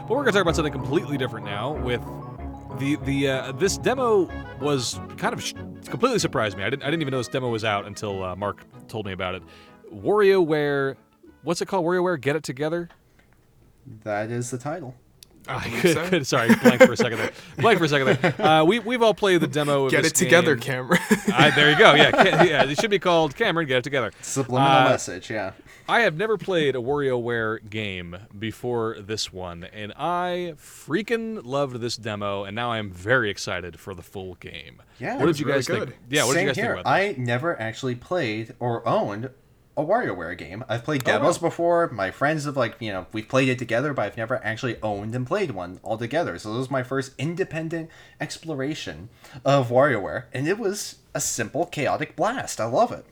[SPEAKER 1] But we're going to talk about something completely different now. With the the uh, this demo was kind of sh- completely surprised me. I didn't I didn't even know this demo was out until uh, Marc told me about it. WarioWare, what's it called? WarioWare Get It Together.
[SPEAKER 3] That is the title.
[SPEAKER 2] I [laughs] believe
[SPEAKER 1] Good,
[SPEAKER 2] so.
[SPEAKER 1] good. Sorry, blank for a second there. [laughs] Blank for a second there. Uh, we we've all played the demo. Of
[SPEAKER 2] Get
[SPEAKER 1] this
[SPEAKER 2] it together,
[SPEAKER 1] game.
[SPEAKER 2] Cameron. [laughs]
[SPEAKER 1] I, there you go. Yeah, ca- yeah. It should be called Cameron. Get it together.
[SPEAKER 3] Subliminal
[SPEAKER 1] Uh,
[SPEAKER 3] message, yeah.
[SPEAKER 1] I have never played a WarioWare game before this one, and I freaking loved this demo, and now I'm very excited for the full game.
[SPEAKER 3] Yeah,
[SPEAKER 1] what did
[SPEAKER 2] was
[SPEAKER 1] you
[SPEAKER 2] really
[SPEAKER 1] guys think?
[SPEAKER 2] good.
[SPEAKER 1] Yeah, what
[SPEAKER 3] Same
[SPEAKER 1] did you guys
[SPEAKER 3] here.
[SPEAKER 1] think about this?
[SPEAKER 3] I never actually played or owned a WarioWare game. I've played
[SPEAKER 1] Oh, wow.
[SPEAKER 3] demos before. My friends have like, you know, we've played it together, but I've never actually owned and played one all together. So this was my first independent exploration of WarioWare, and it was a simple chaotic blast. I love it.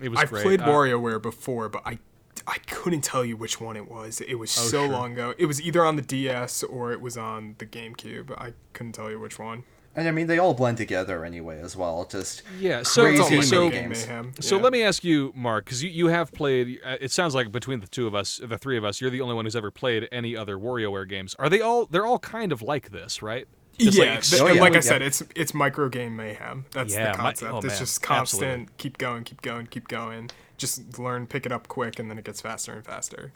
[SPEAKER 1] It was
[SPEAKER 2] I've
[SPEAKER 1] great.
[SPEAKER 2] played
[SPEAKER 1] Uh,
[SPEAKER 2] WarioWare before, but I I couldn't tell you which one it was. It was so
[SPEAKER 1] Oh, sure.
[SPEAKER 2] long ago. It was either on the DS or it was on the GameCube. I couldn't tell you which one.
[SPEAKER 3] And I mean, they all blend together anyway as well. Just
[SPEAKER 1] Yeah, so
[SPEAKER 3] crazy
[SPEAKER 2] It's all
[SPEAKER 1] so-
[SPEAKER 3] games.
[SPEAKER 2] mayhem.
[SPEAKER 1] So
[SPEAKER 2] Yeah.
[SPEAKER 1] let me ask you, Marc, because you, you have played. Uh, it sounds like between the two of us, the three of us, you're the only one who's ever played any other WarioWare games. Are they all? They're all kind of like this, right? Just
[SPEAKER 2] yeah,
[SPEAKER 1] like
[SPEAKER 3] Oh, yeah.
[SPEAKER 2] like I said, it's it's micro game mayhem. That's
[SPEAKER 1] Yeah,
[SPEAKER 2] the
[SPEAKER 1] mi-
[SPEAKER 2] concept.
[SPEAKER 1] oh,
[SPEAKER 2] it's just constant.
[SPEAKER 1] absolutely.
[SPEAKER 2] Keep going, keep going, keep going. Just learn, pick it up quick, and then it gets faster and faster.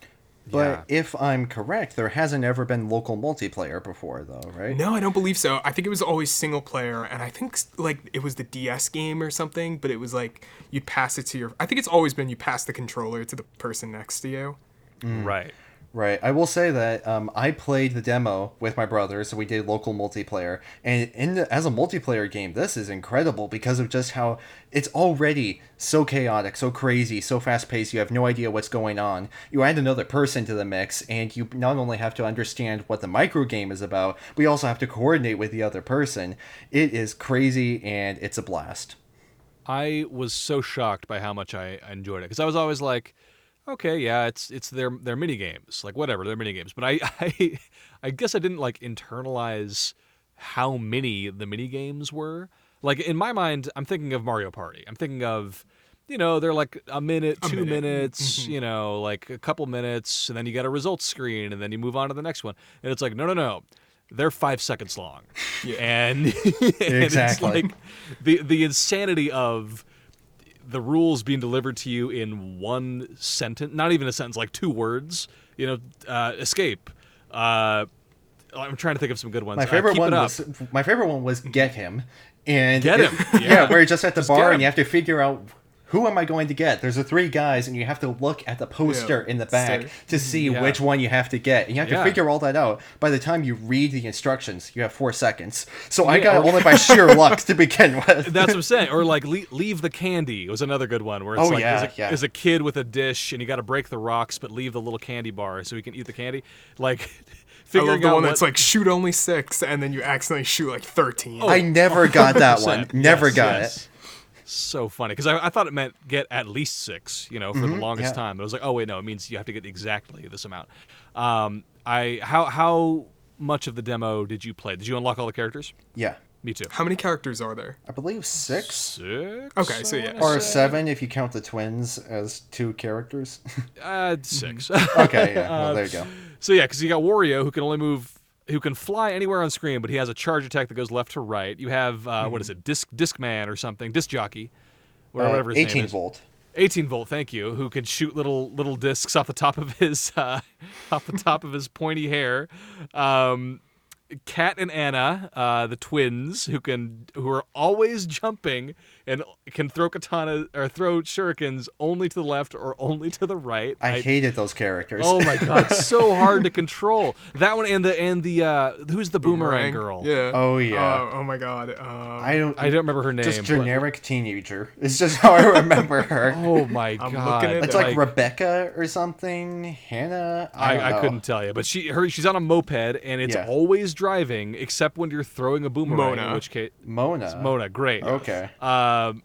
[SPEAKER 3] But if I'm correct, there hasn't ever been local multiplayer before, though, right?
[SPEAKER 2] No, I don't believe so. I think it was always single player, and I think like it was the DS game or something. But it was like you'd pass it to your. I think it's always been you pass the controller to the person next to you.
[SPEAKER 1] right.
[SPEAKER 3] Right. I will say that um, I played the demo with my brother, so we did local multiplayer. And in the, as a multiplayer game, this is incredible because of just how it's already so chaotic, so crazy, so fast paced. You have no idea what's going on. You add another person to the mix, and you not only have to understand what the micro game is about, but you also have to coordinate with the other person. It is crazy, and it's a blast.
[SPEAKER 1] I was so shocked by how much I enjoyed it because I was always like, okay, yeah, it's it's their their mini games, like whatever, they're mini games. But I [laughs] I I guess I didn't like internalize how many the mini games were. Like in my mind, I'm thinking of Mario Party. I'm thinking of you know, they're like a minute, two
[SPEAKER 2] minute.
[SPEAKER 1] minutes, mm-hmm. you know, like a couple minutes, and then you get a results screen, and then you move on to the next one. And it's like, no, no, no. They're five seconds long. And, [laughs] and it's like the the insanity of the rules being delivered to you in one sentence, not even a sentence, like two words. You know, uh, escape. Uh, I'm trying to think of some good ones.
[SPEAKER 3] My
[SPEAKER 1] Uh,
[SPEAKER 3] favorite
[SPEAKER 1] keep
[SPEAKER 3] one was my favorite one was get him, and
[SPEAKER 1] Get
[SPEAKER 3] it-
[SPEAKER 1] him, [laughs]
[SPEAKER 3] yeah.
[SPEAKER 1] yeah.
[SPEAKER 3] where you're just at the
[SPEAKER 1] Just
[SPEAKER 3] bar and you have to figure out who am I going to get. There's the three guys, and you have to look at the poster
[SPEAKER 2] Yeah,
[SPEAKER 3] in the back
[SPEAKER 2] start-
[SPEAKER 3] to see
[SPEAKER 1] Yeah.
[SPEAKER 3] which one you have to get, and you have
[SPEAKER 1] Yeah.
[SPEAKER 3] to figure all that out. By the time you read the instructions, you have four seconds. So I got it only by [laughs] sheer luck to begin with.
[SPEAKER 1] That's what I'm saying. Or like le- leave the candy was another good one where it's
[SPEAKER 3] Oh,
[SPEAKER 1] like
[SPEAKER 3] yeah,
[SPEAKER 1] as, a,
[SPEAKER 3] yeah.
[SPEAKER 1] as a kid with a dish and you got to break the rocks but leave the little candy bar so he can eat the candy. Like [laughs]
[SPEAKER 2] I love the one
[SPEAKER 1] what,
[SPEAKER 2] that's like shoot only six, and then you accidentally shoot like thirteen.
[SPEAKER 3] I never oh, got that one. Never
[SPEAKER 1] Yes,
[SPEAKER 3] got
[SPEAKER 1] yes.
[SPEAKER 3] it.
[SPEAKER 1] So funny because I, I thought it meant get at least six, you know, for the longest
[SPEAKER 3] Mm-hmm. yeah.
[SPEAKER 1] time. But I was like, oh wait, no, it means you have to get exactly this amount. Um, I how how much of the demo did you play? Did you unlock all the characters?
[SPEAKER 3] Yeah,
[SPEAKER 1] Me too.
[SPEAKER 2] How many characters are there?
[SPEAKER 3] I believe six
[SPEAKER 1] Six.
[SPEAKER 2] Okay, so yeah.
[SPEAKER 3] or
[SPEAKER 1] say?
[SPEAKER 3] seven if you count the twins as two characters. [laughs]
[SPEAKER 1] Uh, six.
[SPEAKER 3] okay, yeah. Well, there you [laughs] go.
[SPEAKER 1] So yeah, because you got Wario who can only move, who can fly anywhere on screen, but he has a charge attack that goes left to right. You have uh, what is it, disc disc man or something, disc jockey, or
[SPEAKER 3] Uh,
[SPEAKER 1] whatever his
[SPEAKER 3] 18
[SPEAKER 1] name is.
[SPEAKER 3] volt.
[SPEAKER 1] 18 volt, thank you. Who can shoot little little discs off the top of his uh, [laughs] off the top of his pointy hair. Um, Kat and Ana, uh, the twins, who can who are always jumping and can throw katana or throw shurikens only to the left or only to the right.
[SPEAKER 3] I, hated those characters.
[SPEAKER 1] Oh my god, [laughs] so hard to control. That one and the and the uh who's the boomerang, girl?
[SPEAKER 2] Yeah.
[SPEAKER 3] Oh, yeah.
[SPEAKER 2] Oh, oh my god. Um,
[SPEAKER 3] I don't.
[SPEAKER 1] I don't remember her name.
[SPEAKER 3] just
[SPEAKER 1] but-
[SPEAKER 3] generic teenager. It's just how I remember [laughs] her.
[SPEAKER 1] Oh my
[SPEAKER 2] I'm
[SPEAKER 1] god.
[SPEAKER 2] looking at
[SPEAKER 3] it's like, Rebecca or something. Hannah. I,
[SPEAKER 1] I, I couldn't tell you, but she her she's on a moped and it's
[SPEAKER 3] Yeah.
[SPEAKER 1] always driving except when you're throwing a boomerang. In which case,
[SPEAKER 3] Mona.
[SPEAKER 1] Mona, great.
[SPEAKER 3] Okay.
[SPEAKER 1] Um,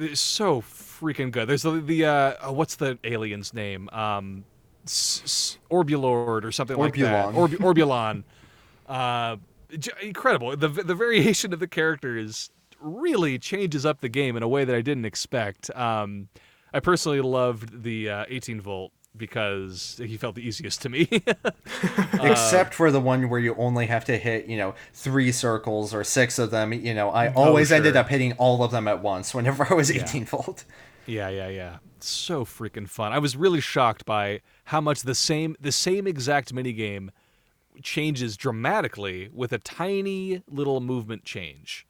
[SPEAKER 1] it's so freaking good. There's the the uh, oh, what's the alien's name? Um, S- S- Orbulord or something like that.
[SPEAKER 3] Orbulon.
[SPEAKER 1] Orb- [laughs] Orbulon. Uh, j- incredible. The the variation of the characters really changes up the game in a way that I didn't expect. Um, I personally loved the uh, 18 volt because he felt the easiest to me. [laughs]
[SPEAKER 3] Uh, Except for the one where you only have to hit, you know, three circles or six of them. You know, I oh, always ended
[SPEAKER 1] sure.
[SPEAKER 3] up hitting all of them at once whenever I was 18 volt.
[SPEAKER 1] Yeah, yeah, yeah. So freaking fun. I was really shocked by how much the same the same exact minigame changes dramatically with a tiny little movement change.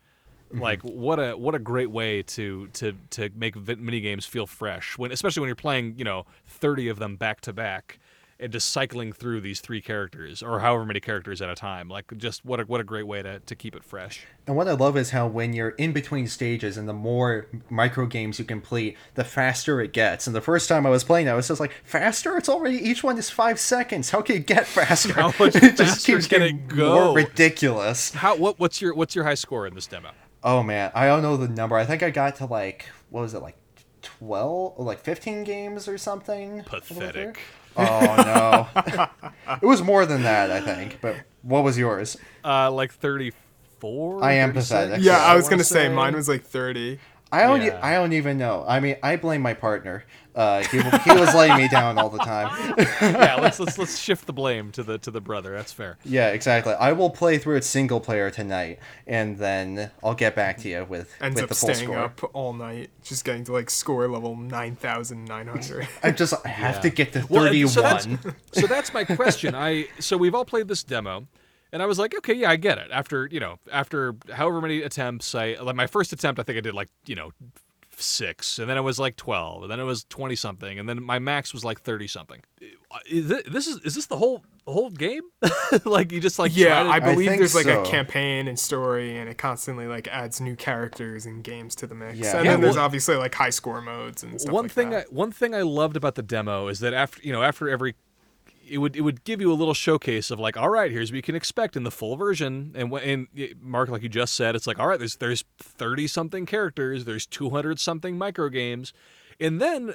[SPEAKER 1] [laughs] Like what a what a great way to to to make vi- minigames feel fresh when especially when you're playing, you know, 30 of them back to back and just cycling through these three characters or however many characters at a time. Like just what a what a great way to to keep it fresh.
[SPEAKER 3] And what I love is how when you're in between stages and the more micro games you complete, the faster it gets. And the first time I was playing, I was just like, faster? It's already each one is five seconds. How can it get faster?
[SPEAKER 1] How much [laughs]
[SPEAKER 3] it
[SPEAKER 1] faster keeps
[SPEAKER 3] getting
[SPEAKER 1] go?
[SPEAKER 3] more ridiculous.
[SPEAKER 1] How what what's your what's your high score in this demo?
[SPEAKER 3] Oh man, I don't know the number. I think I got to like what was it like twelve or like fifteen games or something.
[SPEAKER 1] Pathetic.
[SPEAKER 3] Oh no, [laughs] it was more than that, I think. But what was yours?
[SPEAKER 1] Uh, like 34?
[SPEAKER 3] I am
[SPEAKER 1] 36?
[SPEAKER 3] pathetic.
[SPEAKER 2] Yeah, I was
[SPEAKER 1] wanna
[SPEAKER 2] gonna say mine was like 30.
[SPEAKER 3] I don't. e-
[SPEAKER 1] Yeah.
[SPEAKER 3] I don't even know. I mean, I blame my partner. Uh, he, he was laying me down all the time. [laughs]
[SPEAKER 1] yeah, let's let's [laughs] let's shift the blame to the to the brother. That's fair.
[SPEAKER 3] Yeah, exactly. I will play through it single player tonight, and then I'll get back to you with
[SPEAKER 2] Ends
[SPEAKER 3] with
[SPEAKER 2] up
[SPEAKER 3] the full
[SPEAKER 2] staying
[SPEAKER 3] score.
[SPEAKER 2] up all night, just getting to like score level 9,900. [laughs]
[SPEAKER 3] I just I have
[SPEAKER 1] Yeah.
[SPEAKER 3] to get to
[SPEAKER 1] Well,
[SPEAKER 3] thirty-one.
[SPEAKER 1] so that's, so that's my question. I so we've all played this demo, and I was like, okay, yeah, I get it. After you know, after however many attempts, I like my first attempt, I think I did like you know six, and then it was like twelve, and then it was twenty something, and then my max was like thirty something. This is is this the whole the whole game? [laughs] like you just like
[SPEAKER 2] yeah,
[SPEAKER 1] try
[SPEAKER 2] I believe
[SPEAKER 3] think
[SPEAKER 2] there's like a campaign and story, and it constantly like adds new characters and games to the mix.
[SPEAKER 3] Yeah.
[SPEAKER 2] and
[SPEAKER 1] Yeah,
[SPEAKER 2] then there's obviously like high score modes and stuff
[SPEAKER 1] one
[SPEAKER 2] like
[SPEAKER 1] thing
[SPEAKER 2] that.
[SPEAKER 1] I, one thing I loved about the demo is that after you know after every it would it would give you a little showcase of like all right here's what you can expect in the full version and and Marc like you just said it's like all right there's there's 30 something characters there's 200 something micro games and then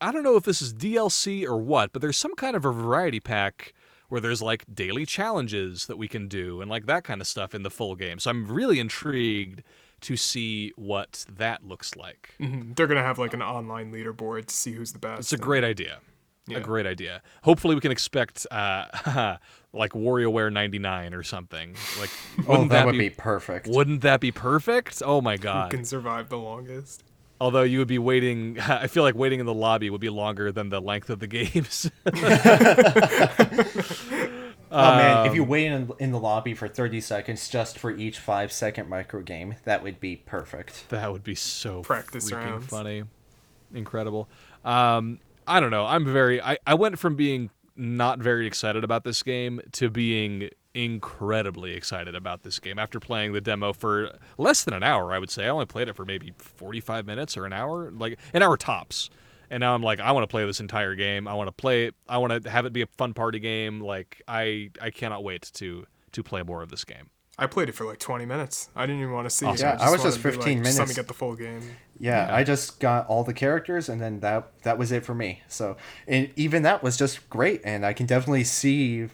[SPEAKER 1] I don't know if this is DLC or what but there's some kind of a variety pack where there's like daily challenges that we can do and like that kind of stuff in the full game so I'm really intrigued to see what that looks like
[SPEAKER 2] Mhm. They're gonna have like an online leaderboard to see who's the best.
[SPEAKER 1] it's a great idea. A great idea. Hopefully, we can expect uh, [laughs] like WarioWare '99 or something. Like, [laughs]
[SPEAKER 3] oh,
[SPEAKER 1] wouldn't
[SPEAKER 3] that would be perfect.
[SPEAKER 1] Wouldn't that be perfect? Oh my god!
[SPEAKER 2] Who
[SPEAKER 1] god!
[SPEAKER 2] can survive the longest?
[SPEAKER 1] Although you would be waiting, [laughs] I feel like waiting in the lobby would be longer than the length of the games.
[SPEAKER 3] Oh man,
[SPEAKER 1] Um,
[SPEAKER 3] if you wait in, in the lobby for 30 seconds just for each five second micro game, that would be perfect.
[SPEAKER 1] that would be so
[SPEAKER 2] Practice
[SPEAKER 1] freaking
[SPEAKER 2] rounds.
[SPEAKER 1] funny, incredible. Um, I don't know. I'm very. I, I went from being not very excited about this game to being incredibly excited about this game after playing the demo for less than an hour. I would say I only played it for maybe 45 minutes or an hour, like an hour tops. And now I'm like, I want to play this entire game. I want to play it. I want to have it be a fun party game. Like I, I cannot wait to to play more of this game.
[SPEAKER 2] I played it for like 20 minutes. I didn't even want to see it.
[SPEAKER 3] Yeah, I was
[SPEAKER 2] wanted
[SPEAKER 3] just
[SPEAKER 2] to be
[SPEAKER 3] 15
[SPEAKER 2] like, Just let me get the full game.
[SPEAKER 3] Yeah,
[SPEAKER 1] Yeah.
[SPEAKER 3] I just got all the characters, and then that that was it for me. So, and even that was just great, and I can definitely see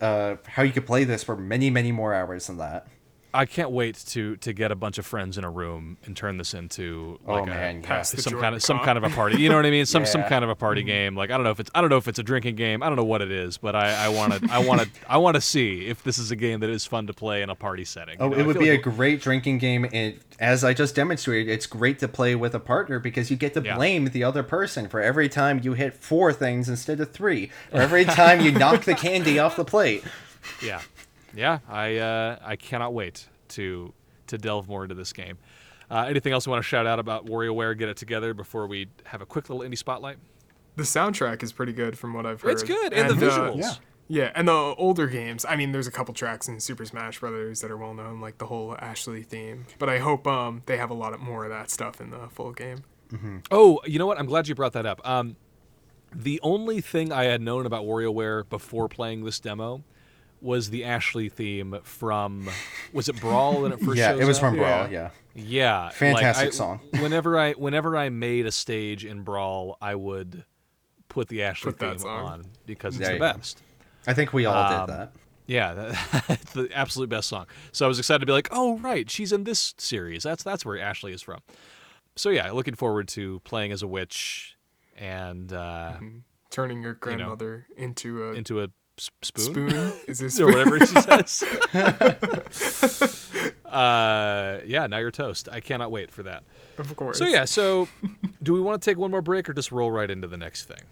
[SPEAKER 3] uh, how you could play this for many, many more hours than that.
[SPEAKER 1] I can't wait to to get a bunch of friends in a room and turn this into
[SPEAKER 3] Oh,
[SPEAKER 1] like a,
[SPEAKER 3] man, yeah.
[SPEAKER 2] Pass
[SPEAKER 1] some
[SPEAKER 2] Jordan
[SPEAKER 1] kind of some kind of a party. You know what I mean? Some some kind of a party game. Like I don't know if it's I don't know if it's a drinking game. I don't know what it is, but I I want to I [laughs] want to I want to see if this is a game that is fun to play in a party setting. Oh, you
[SPEAKER 3] Oh,
[SPEAKER 1] know?
[SPEAKER 3] it would be
[SPEAKER 1] like-
[SPEAKER 3] a great drinking game. And as I just demonstrated, it's great to play with a partner because you get to
[SPEAKER 1] Yeah.
[SPEAKER 3] blame the other person for every time you hit four things instead of three, or every time you knock the candy off the plate.
[SPEAKER 1] yeah, yeah. I uh, I cannot wait to to delve more into this game. Uh, anything else you want to shout out about WarioWare? Get it together before we have a quick little indie spotlight.
[SPEAKER 2] The soundtrack is pretty good from what I've heard.
[SPEAKER 1] It's good, and, the
[SPEAKER 2] uh,
[SPEAKER 1] visuals.
[SPEAKER 3] yeah.
[SPEAKER 2] Yeah, and the older games. I mean, there's a couple tracks in Super Smash Brothers that are well known, like the whole Ashley theme. But I hope um they have a lot of more of that stuff in the full game.
[SPEAKER 1] Oh, you know what? I'm glad you brought that up. Um, the only thing I had known about WarioWare before playing this demo was the Ashley theme from was it Brawl when it first
[SPEAKER 3] yeah,
[SPEAKER 1] shows
[SPEAKER 3] it was
[SPEAKER 1] up?
[SPEAKER 3] from Brawl. Yeah.
[SPEAKER 1] Yeah, like,
[SPEAKER 3] Fantastic
[SPEAKER 1] I-
[SPEAKER 3] song. [laughs]
[SPEAKER 1] whenever I whenever I made a stage in Brawl, I would put the Ashley
[SPEAKER 2] Put
[SPEAKER 1] theme on because it's
[SPEAKER 3] There
[SPEAKER 1] the
[SPEAKER 3] you go.
[SPEAKER 1] best.
[SPEAKER 3] I think we all
[SPEAKER 1] Um,
[SPEAKER 3] did that.
[SPEAKER 1] Yeah, [laughs] that, the absolute best song. So I was excited to be like, "Oh, right, she's in this series. That's that's where Ashley is from." so yeah, looking forward to playing as a witch and uh,
[SPEAKER 2] Turning your grandmother into a
[SPEAKER 1] into a s- spoon,
[SPEAKER 2] spoon. Is this [laughs]
[SPEAKER 1] or whatever she says. [laughs] uh, yeah, now you're toast. I cannot wait for that.
[SPEAKER 2] Of course.
[SPEAKER 1] So yeah, so do we want to take one more break or just roll right into the next thing?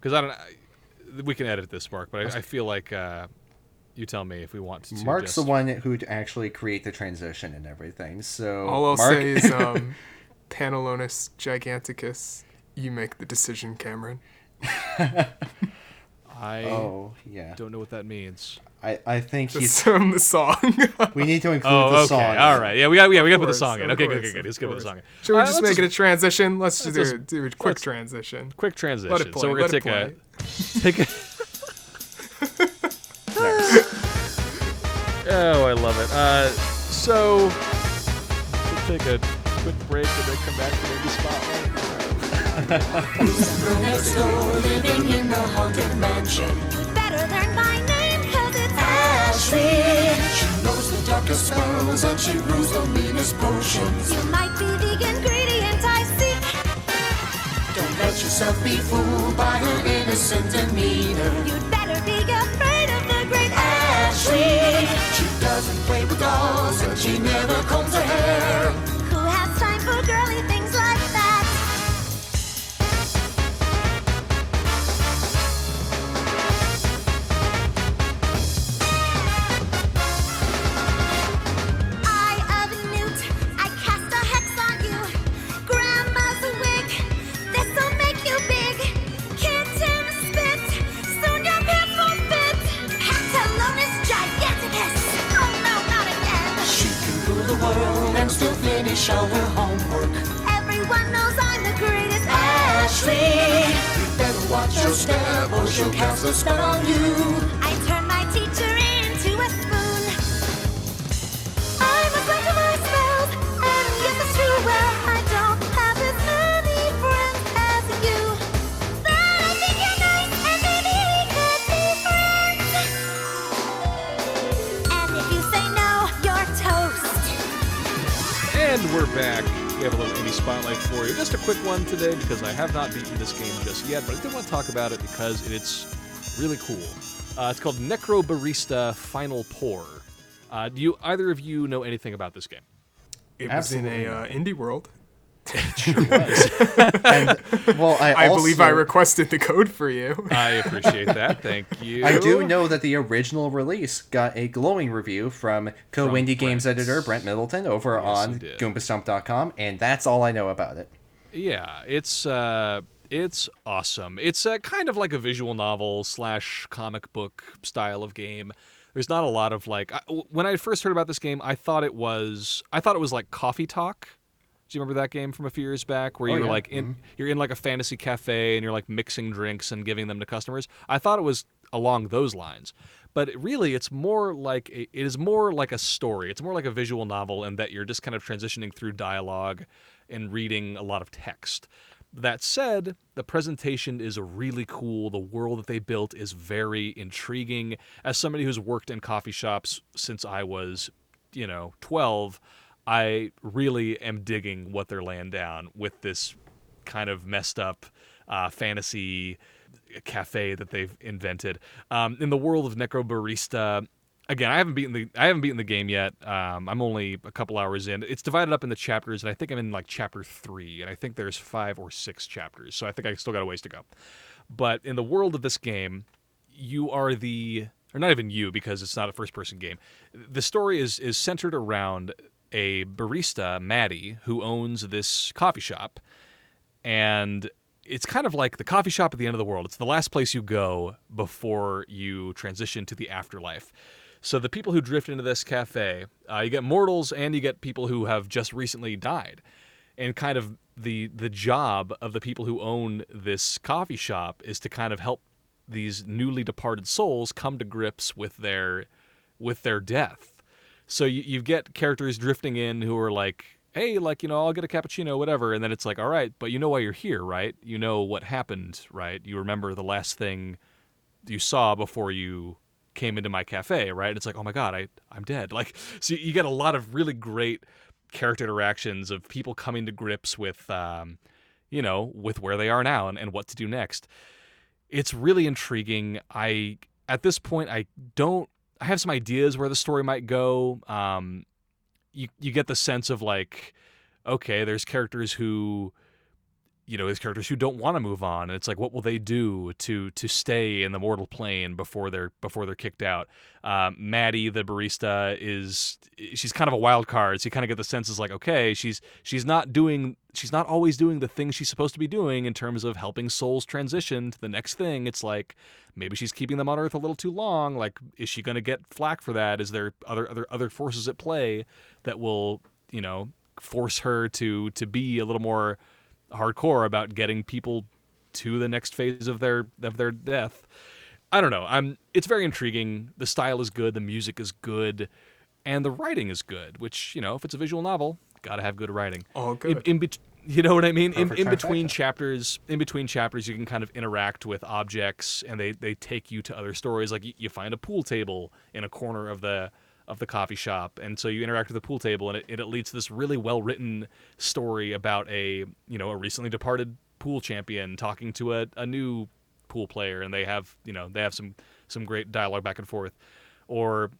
[SPEAKER 1] Because I don't. I, we can edit this, Marc, but I, I feel like uh, you tell me if we want to.
[SPEAKER 3] Marc's
[SPEAKER 1] just,
[SPEAKER 3] the one who'd actually create the transition and everything. So
[SPEAKER 2] All I'll
[SPEAKER 3] Marc,
[SPEAKER 2] say is, um, [laughs] Panelonus giganticus. You make the decision, Cameron.
[SPEAKER 1] I
[SPEAKER 3] oh yeah,
[SPEAKER 1] don't know what that means.
[SPEAKER 3] I, I think he's.
[SPEAKER 2] From the song. [laughs]
[SPEAKER 3] We need to include
[SPEAKER 1] Oh,
[SPEAKER 3] the
[SPEAKER 1] okay.
[SPEAKER 3] song.
[SPEAKER 1] All right. Yeah, we got. Yeah, we got to put the song in. Okay, good,
[SPEAKER 2] course,
[SPEAKER 1] good, good. Let's
[SPEAKER 2] of
[SPEAKER 1] go with the song. in.
[SPEAKER 2] Should we just
[SPEAKER 1] let's
[SPEAKER 2] make it a transition? Let's just do,
[SPEAKER 1] let's
[SPEAKER 2] do a quick transition.
[SPEAKER 1] quick transition?
[SPEAKER 2] Let it play.
[SPEAKER 1] So we're gonna
[SPEAKER 2] it
[SPEAKER 1] take a [laughs] take a. oh, I love it. Uh, so we'll take a quick break and then come back to the spotlight.
[SPEAKER 4] Next door living in the haunted mansion.
[SPEAKER 5] You'd better learn my name, cause it's
[SPEAKER 4] Ashley, she knows the darkest spells and she brews the meanest potions.
[SPEAKER 5] You might be the ingredient I seek.
[SPEAKER 4] Don't let yourself be fooled by her innocent demeanor.
[SPEAKER 5] You'd better be afraid of the great
[SPEAKER 4] Ashley, she doesn't play with dolls and she never combs her hair. All her homework.
[SPEAKER 5] Everyone knows I'm the greatest.
[SPEAKER 4] Ashley, you better watch your step or she'll cast a spell on you.
[SPEAKER 1] We're back. We have a little indie spotlight for you. Just a quick one today because I have not beaten this game just yet, but I did want to talk about it because it's really cool. Uh, it's called Necrobarista Final Pour. Uh, do you either of you know anything about this game?
[SPEAKER 2] It was in a uh, indie world. [laughs]
[SPEAKER 3] And well, I, [laughs]
[SPEAKER 2] I believe I requested the code for you.
[SPEAKER 1] I appreciate that. [laughs] Thank you.
[SPEAKER 3] I do know that the original release got a glowing review from co-indie games editor Brent Middleton over
[SPEAKER 1] Yes,
[SPEAKER 3] on
[SPEAKER 1] he did.
[SPEAKER 3] GoombaStomp.com, and that's all I know about it.
[SPEAKER 1] Yeah, it's uh, it's awesome. It's uh, kind of like a visual novel slash comic book style of game. There's not a lot of like I, when I first heard about this game, I thought it was I thought it was like Coffee Talk. Do you remember that game from a few years back where
[SPEAKER 3] Oh,
[SPEAKER 1] you're
[SPEAKER 3] yeah.
[SPEAKER 1] like in mm-hmm. you're in like a fantasy cafe and you're like mixing drinks and giving them to customers? I thought it was along those lines. But it really it's more like a, it is more like a story. It's more like a visual novel in that you're just kind of transitioning through dialogue and reading a lot of text. That said, the presentation is really cool. The world that they built is very intriguing. As somebody who's worked in coffee shops since I was, you know, 12, I really am digging what they're laying down with this kind of messed up uh, fantasy cafe that they've invented. Um, in the world of Necrobarista, again, I haven't beaten the I haven't beaten the game yet. Um, I'm only a couple hours in. It's divided up into chapters, and I think I'm in like chapter three, and I think there's five or six chapters. So I think I still got a ways to go. But in the world of this game, you are the or not even you because it's not a first person game. The story is is centered around a barista, Maddie, who owns this coffee shop and it's kind of like the coffee shop at the end of the world. It's the last place you go before you transition to the afterlife. So the people who drift into this cafe, uh, you get mortals and you get people who have just recently died, and kind of the the job of the people who own this coffee shop is to kind of help these newly departed souls come to grips with their with their death. So you, you get characters drifting in who are like, hey, like, you know, I'll get a cappuccino, whatever. And then it's like, all right, but you know why you're here, right? You know what happened, right? You remember the last thing you saw before you came into my cafe, right? And It's like, oh my God, I, I'm dead. Like, so you get a lot of really great character interactions of people coming to grips with, um, you know, with where they are now and, and what to do next. It's really intriguing. I at this point I don't. I have some ideas where the story might go. Um, you you get the sense of like, okay, there's characters who you know, his characters who don't want to move on, and it's like, what will they do to to stay in the mortal plane before they're before they're kicked out? Um, Maddie, the barista, is she's kind of a wild card. So you kind of get the sense is like, okay, she's she's not doing she's not always doing the things she's supposed to be doing in terms of helping souls transition to the next thing. It's like maybe she's keeping them on Earth a little too long. Like, is she going to get flack for that? Is there other other other forces at play that will you know force her to to be a little more hardcore about getting people to the next phase of their of their death. I don't know. I'm it's very intriguing. The style is good, the music is good, and the writing is good, which, you know, if it's a visual novel, got to have good writing.
[SPEAKER 2] Oh,
[SPEAKER 1] in,
[SPEAKER 2] good.
[SPEAKER 1] in bet- you know what I mean? In, in between chapters, in between chapters, you can kind of interact with objects, and they they take you to other stories. Like you, you find a pool table in a corner of the of the coffee shop, and so you interact with the pool table, and it, it leads to this really well written story about a you know a recently departed pool champion talking to a, a new pool player, and they have you know they have some some great dialogue back and forth, or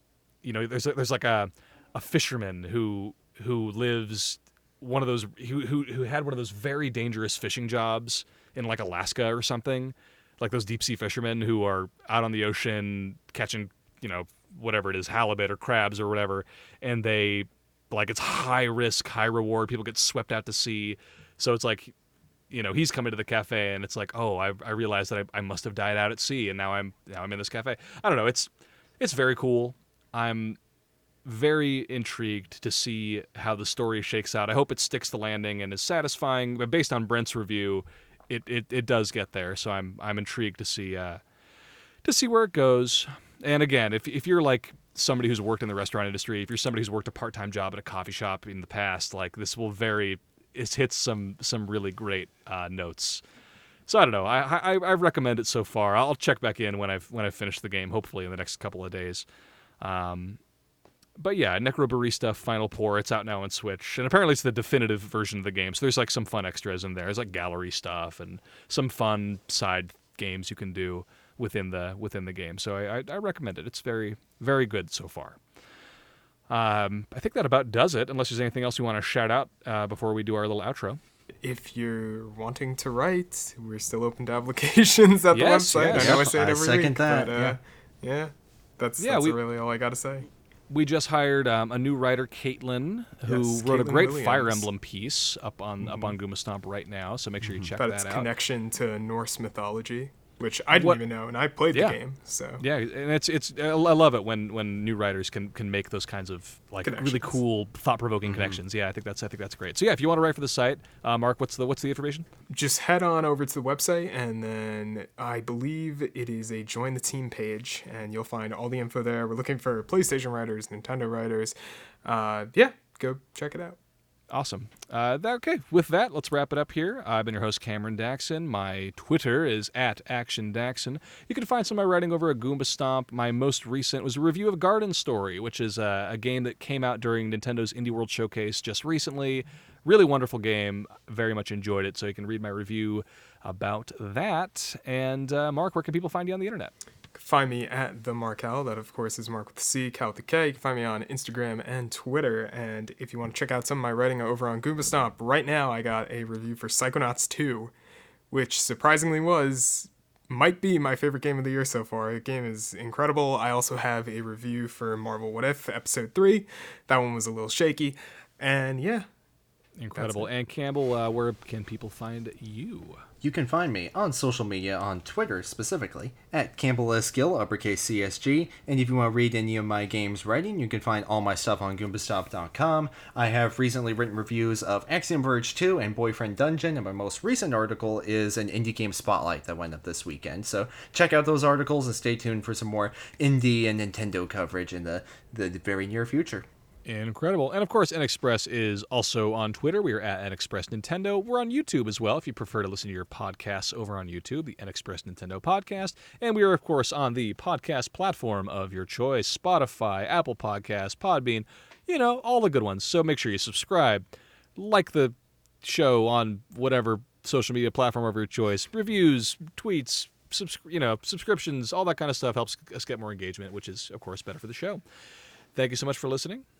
[SPEAKER 1] you know there's there's like a a fisherman who who lives one of those who, who who had one of those very dangerous fishing jobs in like Alaska or something, like those deep sea fishermen who are out on the ocean catching you know whatever it is halibut or crabs or whatever, and they like it's high risk, high reward. People get swept out to sea, so it's like you know he's coming to the cafe and it's like oh I, I realized that I, I must have died out at sea and now I'm now I'm in this cafe. I don't know. It's it's very cool. I'm very intrigued to see how the story shakes out. I hope it sticks the landing and is satisfying. But based on Brent's review, it, it, it does get there. So I'm I'm intrigued to see uh, to see where it goes. And again, if if you're like somebody who's worked in the restaurant industry, if you're somebody who's worked a part time job at a coffee shop in the past, like this will very it hits some some really great uh, notes. So I don't know. I, I I recommend it so far. I'll check back in when I've when I finish the game, hopefully in the next couple of days. Um, but yeah, Necrobarista Final Pour. It's out now on Switch, and apparently it's the definitive version of the game. So there's like some fun extras in there. There's like gallery stuff and some fun side games you can do within the within the game. So I, I, I recommend it. It's very very good so far. Um, I think that about does it. Unless there's anything else you want to shout out uh, before we do our little outro.
[SPEAKER 2] if you're wanting to write, we're still open to applications at
[SPEAKER 1] Yes,
[SPEAKER 2] the website.
[SPEAKER 1] yes.
[SPEAKER 2] I know I
[SPEAKER 3] Yep,
[SPEAKER 2] say it
[SPEAKER 3] I
[SPEAKER 2] every
[SPEAKER 3] second
[SPEAKER 2] week,
[SPEAKER 3] that,
[SPEAKER 2] but uh,
[SPEAKER 3] yeah.
[SPEAKER 2] yeah, that's
[SPEAKER 1] Yeah,
[SPEAKER 2] that's
[SPEAKER 1] we-
[SPEAKER 2] really all I got to say.
[SPEAKER 1] we just hired um, a new writer, Caitlin, who
[SPEAKER 2] Yes,
[SPEAKER 1] wrote a
[SPEAKER 2] Caitlin
[SPEAKER 1] great Fire Emblem piece up on up on Goomba Stomp right now. So make sure you check
[SPEAKER 2] About
[SPEAKER 1] that
[SPEAKER 2] its
[SPEAKER 1] out.
[SPEAKER 2] connection to Norse mythology, which I didn't
[SPEAKER 1] What-
[SPEAKER 2] even know, and I played
[SPEAKER 1] Yeah.
[SPEAKER 2] the game. So
[SPEAKER 1] Yeah, and it's it's I love it when when new writers can can make those kinds of like really cool thought provoking connections. Yeah, I think that's I think that's great. So yeah, if you want to write for the site, uh, Marc, what's the what's the information?
[SPEAKER 2] just head on over to the website, and then I believe it is a join the team page, and you'll find all the info there. We're looking for PlayStation writers, Nintendo writers. Uh, yeah, go check it out.
[SPEAKER 1] Awesome. Uh, that, okay, with that, let's wrap it up here. I've been your host, Cameron Daxon. My Twitter is at Action Daxon. You can find some of my writing over at Goomba Stomp. My most recent was a review of Garden Story, which is a, a game that came out during Nintendo's Indie World Showcase just recently. Really wonderful game. Very much enjoyed it. So you can read my review about that. And uh, Marc, where can people find you on the internet?
[SPEAKER 2] Find me at the Markel. That of course is Mark with C, Cal with K. You can find me on Instagram and Twitter. And if you want to check out some of my writing over on Goomba Stomp, right now I got a review for Psychonauts 2, which surprisingly was might be my favorite game of the year so far. The game is incredible. I also have a review for Marvel What If Episode 3. That one was a little shaky. And yeah,
[SPEAKER 1] Incredible. And Campbell, uh, where can people find you?
[SPEAKER 3] You can find me on social media, on Twitter specifically, at Campbell S. Gill, uppercase CSG. And if you want to read any of my games writing, you can find all my stuff on GoombaStomp.com. I have recently written reviews of Axiom Verge 2 and Boyfriend Dungeon, and my most recent article is an indie game spotlight that went up this weekend. So check out those articles and stay tuned for some more indie and Nintendo coverage in the, the very near future.
[SPEAKER 1] Incredible. And of course, NXpress is also on Twitter. We are at NXpress Nintendo. We're on YouTube as well if you prefer to listen to your podcasts over on YouTube, the NXpress Nintendo podcast. And we are, of course, on the podcast platform of your choice Spotify, Apple Podcasts, Podbean. you know, all the good ones. So make sure you subscribe, like the show on whatever social media platform of your choice, reviews, tweets, subs- you know, subscriptions, all that kind of stuff helps us get more engagement, which is, of course, better for the show. Thank you so much for listening,